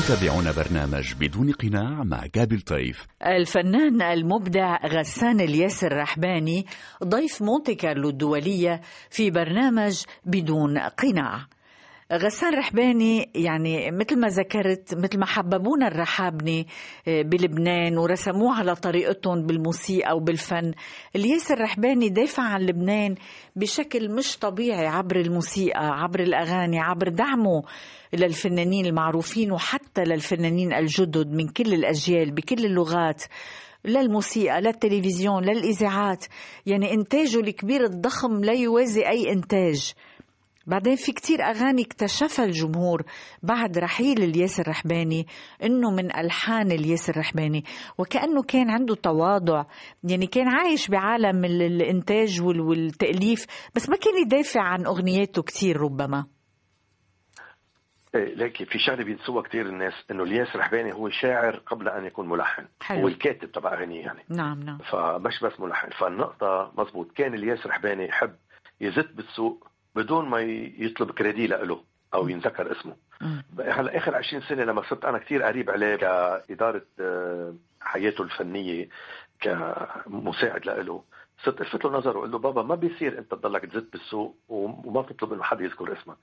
تتابعون برنامج بدون قناع مع جابل طيف.
الفنان المبدع غسان الياسر رحباني ضيف مونتي كارلو الدولية في برنامج بدون قناع. غسان رحباني يعني مثل ما ذكرت مثل ما حببونا الرحابنة آه، بلبنان ورسموه على طريقتهم بالموسيقى وبالفن. الياسر رحباني دافع عن لبنان بشكل مش طبيعي عبر الموسيقى عبر الأغاني عبر دعمه للفنانين المعروفين وحتى للفنانين الجدد من كل الأجيال بكل اللغات للموسيقى للتلفزيون للإذاعات. يعني إنتاجه الكبير الضخم لا يوازي أي إنتاج. بعدين في كتير أغاني اكتشفها الجمهور بعد رحيل الياس الرحباني إنه من ألحان الياس الرحباني وكأنه كان عنده تواضع يعني كان عايش بعالم ال- الإنتاج وال- والتأليف بس ما كان يدافع عن أغنياته كتير ربما.
إيه، لكن في شغله بينسوها كثير الناس إنه الياس رحباني هو شاعر قبل أن يكون ملحن.
حلو.
هو الكاتب تبع أغانيه يعني.
نعم نعم.
فمش بس ملحن. فالنقطة مزبوط كان الياس رحباني يحب يزت بالسوق بدون ما يطلب credit له أو ينذكر اسمه. هلا آخر 20 سنة لما صرت أنا كثير قريب عليه كإدارة آه، حياته الفنية كمساعد له صرت الفت له نظره واقول له بابا ما بيصير انت تضلك تزت بالسوق وما تطلب انه حدا يذكر اسمك.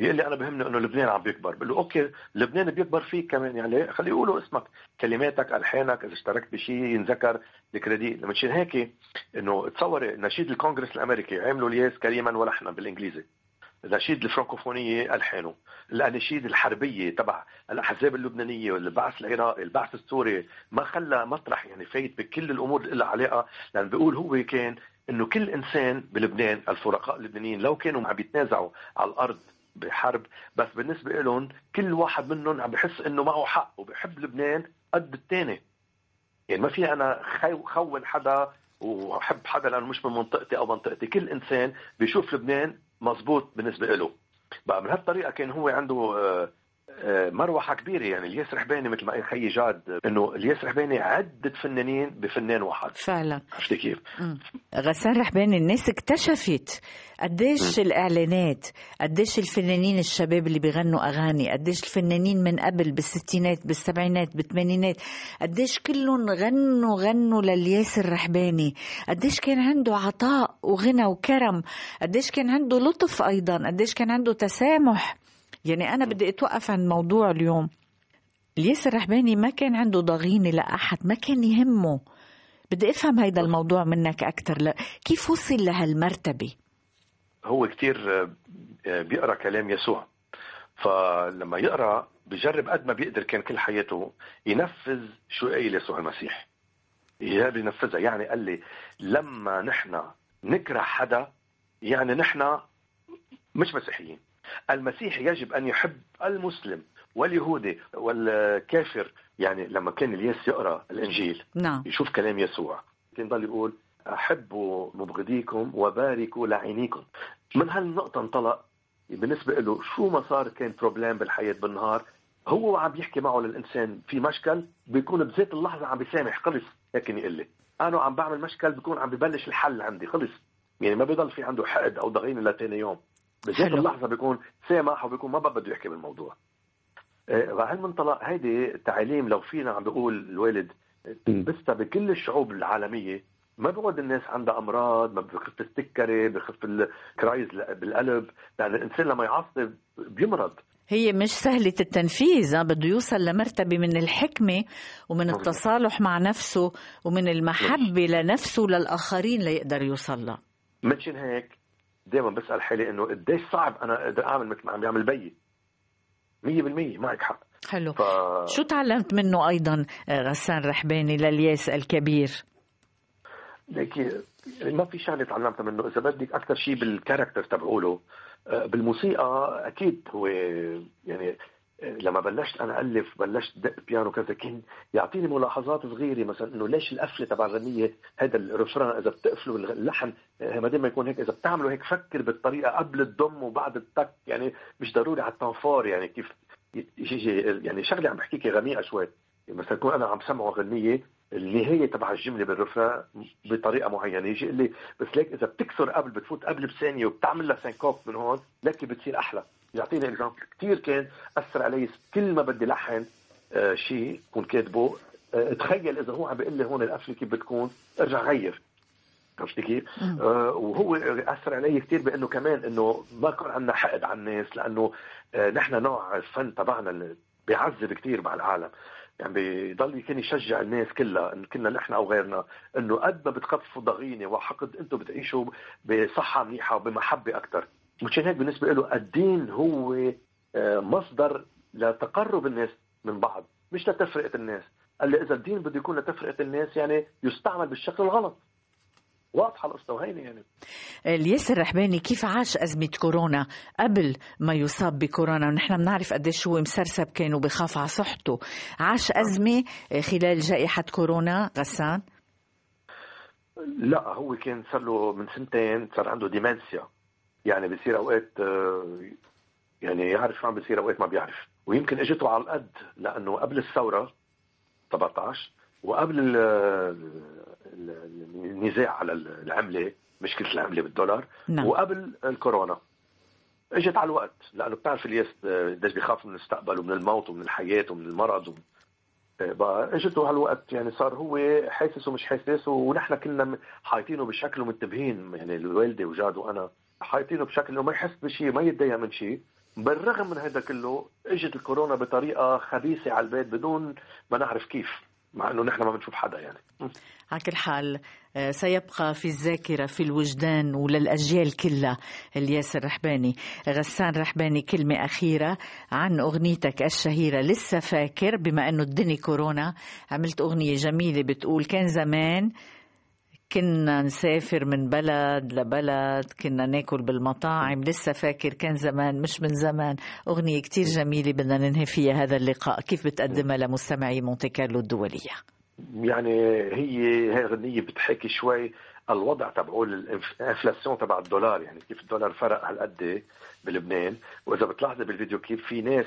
يقول لي أنا بهمني إنه لبنان عم بيكبر. بقول له okay لبنان بيكبر فيك كمان يعني خليه يقولوا اسمك كلماتك ألحانك إذا اشتركت بشيء ينذكر الكريدي مشان هيك إنه تصوري نشيد الكونغرس الأمريكي عملوا الياس كريما ولحنا بالإنجليزي. نشيد الفرنكوفونية ألحانه الأناشيد الحربية تبع الأحزاب اللبنانية والبعث العراقي البعث السوري ما خلى مطرح يعني فايت بكل الأمور اللي لها علاقة لأن بيقول هو كان إنه كل إنسان بلبنان الفرقاء اللبنانيين لو كانوا عم يتنازعوا على الأرض بحرب بس بالنسبة لهم كل واحد منهم عم بحس إنه معه حق وبحب لبنان قد الثاني يعني ما في خو- خون حدا وحب حدا لأنه مش من منطقتي أو منطقتي كل إنسان بيشوف لبنان مزبوط بالنسبة له. بقى من هالطريقه كان هو عنده آه، مروحة كبيرة. يعني الياس رحباني مثل ما قال خيي جاد إنه الياس رحباني عدة فنانين بفنان واحد.
فعلا.
عرفتي كيف؟
مم. غسان رحباني الناس اكتشفت قديش الإعلانات قديش الفنانين الشباب اللي بيغنوا أغاني قديش الفنانين من قبل بالستينات بالسبعينات بالثمانينات قديش كلهم غنوا غنوا للياس الرحباني. قديش كان عنده عطاء وغنى وكرم. قديش كان عنده لطف أيضا. قديش كان عنده تسامح. يعني أنا بدي أتوقف عن موضوع اليوم. الياس الرحباني ما كان عنده ضغينه لاحد ما كان يهمه. بدي أفهم هيدا الموضوع منك أكثر ل... كيف وصل لهالمرتبة؟
هو كتير آه، بيقرأ كلام يسوع. فلما يقرأ بجرب قد ما بيقدر كان كل حياته ينفذ شو قايل يسوع المسيح. يا بينفذها. يعني قال لي لما نحن نكره حدا يعني نحن مش مسيحيين. المسيح يجب أن يحب المسلم واليهودي والكافر يعني لما كان الياس يقرأ الإنجيل
نعم.
يشوف كلام يسوع. كان ضل يقول احبوا مبغضيكم وباركوا لعينيكم. من هالنقطة انطلق بالنسبة له شو ما صار كان بروبلام بالحياة بالنهار. هو وعم بيحكي معه للإنسان في مشكل بيكون بذات اللحظة عم بيسامح خلص. هيك يقول لي أنا عم بعمل مشكل بيكون عم ببلش الحل عندي خلص. يعني ما بيضل في عنده حقد أو ضغينه لتاني يوم. بذات
حلو.
اللحظة بيكون سامح وبيكون ما بقى بده يحكي بالموضوع. آه، وهالمنطلق هيدي تعليم لو فينا عم بيقول الوالد بس بكل الشعوب العالمية ما بيقعد الناس عندها أمراض ما بخف السكري بخف الكرايز بالقلب. لأن الإنسان لما يعصب بيمرض.
هي مش سهلة التنفيذ ها، بده يوصل لمرتبة من الحكمة ومن. التصالح مع نفسه ومن المحبة لنفسه للآخرين ليقدر يوصل لها.
منشان هيك. دائما بسأل حالي إنه قديش صعب أنا أقدر أعمل مثل ما عم بيعمل بيي. 100% معك حق.
حلو.
ف
شو تعلمت منه أيضا آه، غسان رحباني للياس الكبير؟
ليكي ما في شغلة تعلمتها منه. إذا بدك أكثر شيء بالكاركتر تبعوله آه، بالموسيقى أكيد هو يعني لما بلشت أنا ألف بلشت دق بيانو كذا كان يعطيني ملاحظات صغيرة مثلا إنه ليش القفلة تبع الغنية هذا الرفران إذا بتقفلوا اللحن آه، ما دام ما يكون هيك إذا بتعملوا هيك فكر بالطريقة قبل الضم وبعد التك يعني مش ضروري على التنفار يعني كيف يجي يعني شغلة عم بحكيك غميقه شوي. مثلا يكون أنا عم سمعه غنية النهاية تبع الجملة بال refrain بطريقة معينة يجي يقول لي بس ليك إذا بتكسر قبل بتفوت قبل بثانية وبتعمل لها syncope من هون لك بتصير أحلى. يعطيني example كثير كان أثر علي كل ما بدي لحن آه شيء كون كاتبه. آه تخيل إذا هو عم بيقول لي هون القفله كيف بتكون ارجع غير. عرفتي كيف؟ آه وهو أثر علي كثير بأنه كمان إنه ما كان عندنا حقد على الناس لأنه آه نحن نوع الفن تبعنا اللي بيعذب كثير مع العالم. يعني بيضل كان يشجع الناس كلها إن كنا نحن أو غيرنا إنه قد ما بتخففوا ضغينة وحقد أنتم بتعيشوا بصحة منيحة وبمحبة أكثر مشان هيك بالنسبة له الدين هو آه، مصدر لتقرب الناس من بعض مش لتفرقة الناس. قال لي إذا الدين بده يكون لتفرقة الناس يعني يستعمل بالشكل الغلط. واضحة القصة وهينة يعني.
الياس الرحباني كيف عاش أزمة كورونا قبل ما يصاب بكورونا؟ ونحن بنعرف قديش هو مسرسب كان وبخاف على صحته. عاش أزمة خلال جائحة كورونا غسان؟
لا هو كان صار له من سنتين صار عنده ديمنسيا. يعني بصير أوقات آه، يعني يعرف شو عم بيصير أوقات ما بيعرف. ويمكن اجته على القد لأنه قبل الثورة 17 وقبل ال- ال- النزاع على العملة مشكلة العملة بالدولار
نعم.
وقبل الكورونا. إجت على الوقت لأنه بتعرف الياس آه، قديش بيخاف من المستقبل ومن الموت ومن الحياة ومن المرض ومن آه، بقى اجته هالوقت يعني صار هو حاسس ومش حاسس ونحن كنا حايطينه بشكل ومنتبهين يعني الوالدة وجاد وأنا. حايطينه بشكل إنه ما يحس بشيء ما يتضايق من شيء بالرغم من هذا كله إجت الكورونا بطريقة خبيثة على البيت بدون ما نعرف كيف مع إنه نحن ما بنشوف حدا يعني.
على كل حال آه، سيبقى في الذاكرة في الوجدان وللأجيال كلها. الياس الرحباني غسان رحباني كلمة أخيرة عن أغنيتك الشهيرة. لسه فاكر بما أنه الدنيا كورونا عملت أغنية جميلة بتقول كان زمان كنا نسافر من بلد لبلد كنا ناكل بالمطاعم. لسه فاكر كان زمان مش من زمان أغنية كتير جميلة بدنا ننهي فيها هذا اللقاء. كيف بتقدمها لمستمعي مونتي كارلو الدولية؟
يعني هي هي غنية بتحكي شوي الوضع تبعه الإنفلاسيون تبع الدولار يعني كيف الدولار فرق هالقد بلبنان. وإذا بتلاحظي بالفيديو كيف في ناس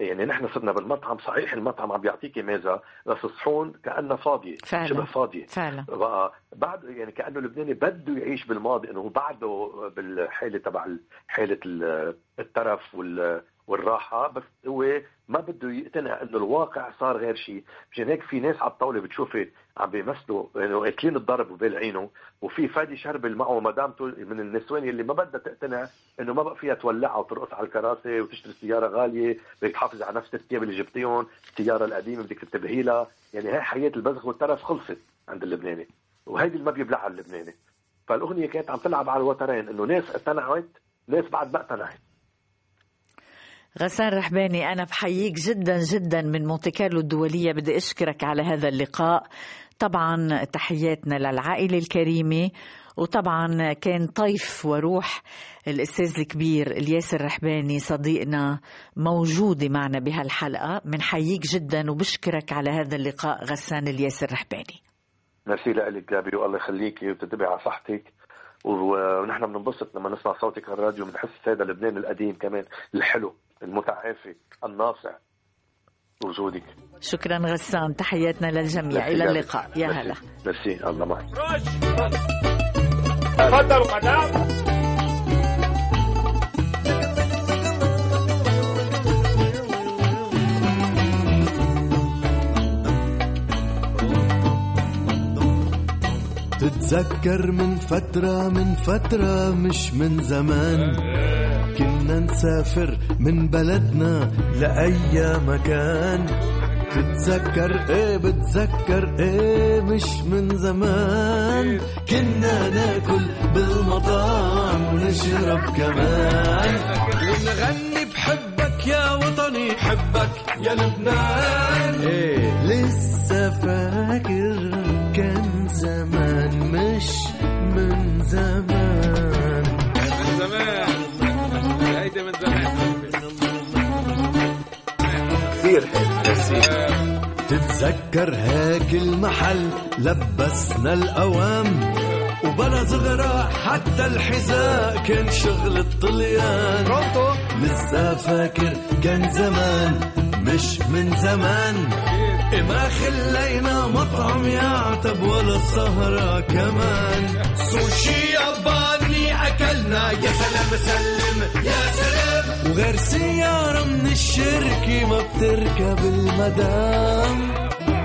يعني نحن صرنا بالمطعم صحيح المطعم عم بيعطيكي ميزة بس الصحون كانها فاضيه
فعلا.
شبه فاضيه
فعلا
بقى بعد يعني كأنه اللبناني بده يعيش بالماضي إنه بعده بالحاله تبع حاله ال- الترف وال والراحة بس هو ما بده يقتنع إنه الواقع صار غير شيء مشان هيك في ناس على الطاولة بتشوفي عم بيمثلوا انه قاتلين الضرب وبالعينه وفي فادي شربل معه مدامته من النسوان اللي ما بدها تقتنع إنه ما بقى فيها تولعها وترقص على الكراسي وتشتري سيارة غالية بدك تحافظي على نفس الثياب اللي جبتيهم السيارة القديمة بدك تنتبهي لها. يعني هاي حياة البذخ والترف خلصت عند اللبناني وهيدي اللي ما بيبلعها اللبناني. فالأغنية كانت عم تلعب على الوترين إنه ناس اقتنعت ناس بعد ما اقتنعت.
غسان رحباني أنا بحييك جدا جدا من مونتي كارلو الدولية بدي أشكرك على هذا اللقاء. طبعا تحياتنا للعائلة الكريمة وطبعا كان طيف وروح الأستاذ الكبير الياس الرحباني صديقنا موجودة معنا بهالحلقة. بنحييك جدا وبشكرك على هذا اللقاء غسان الياس الرحباني
ميرسي لك جابي والله يخليكي وتنتبهي على صحتك. ونحن بننبسط لما نسمع صوتك على الراديو بنحس هذا لبنان القديم كمان الحلو المتعافي الناصع. وجودك
شكرا غسان تحياتنا للجميع. إلى اللقاء. يا هلا.
ميرسي. الله معك
تفضلوا مدام
تتذكر من فترة من فترة مش من زمان. كنا نسافر من بلدنا لأي مكان. تتذكر إيه؟ بتذكر إيه؟ مش من زمان. كنا ناكل بالمطاعم ونشرب كمان. ونغني بحبك يا وطني حبك يا لبنان. إيه. لسه فاكر كان زمان مش من زمان.
من زمان.
تتذكر هيك المحل لبسنا الأوام وبلا زغرة حتى الحذاء كان شغل الطليان. لسه فاكر كان زمان مش من زمان. ما خلينا مطعم يعتب ولا سهرة كمان. سوشي ياباني أكلنا يا سلام سلم يا سلام. وغير سيارة من الشركة ما بتركب المدام.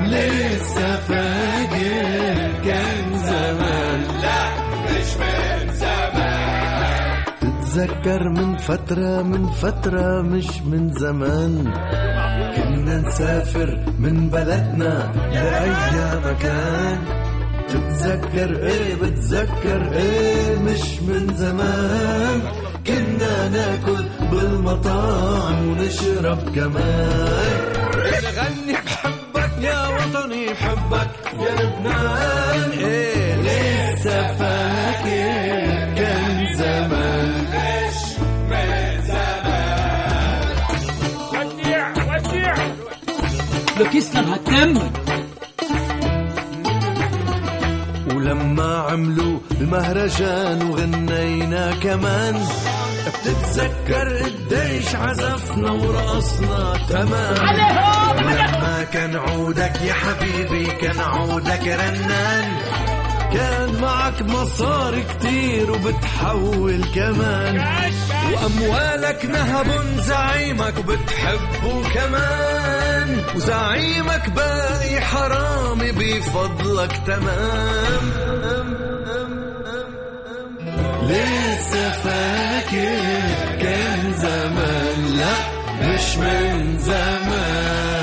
لسه فاكر كان زمان. لا مش من زمان. تتذكر من فترة من فترة مش من زمان. كنا نسافر من بلدنا لأي مكان. تتذكر إيه بتذكر إيه؟ مش من زمان. كنا ناكل بالمطاعم ونشرب كمان. نغني بحبك يا وطني بحبك يا لبنان. إيه لسه فاكر كان زمان. مش من زمان
وديع وديع
لك يسلم هالتم
ولما عملوا المهرجان وغنينا كمان. بتتذكر قديش عزفنا ورقصنا تمام لما كان عودك يا حبيبي كان عودك رنان. كان معك مصاري كتير وبتحول كمان. وأموالك نهب زعيمك بتحبه كمان وزعيمك باقي حرامي بفضلك تمام. لسه فاكر كان زمان لأ مش من زمان.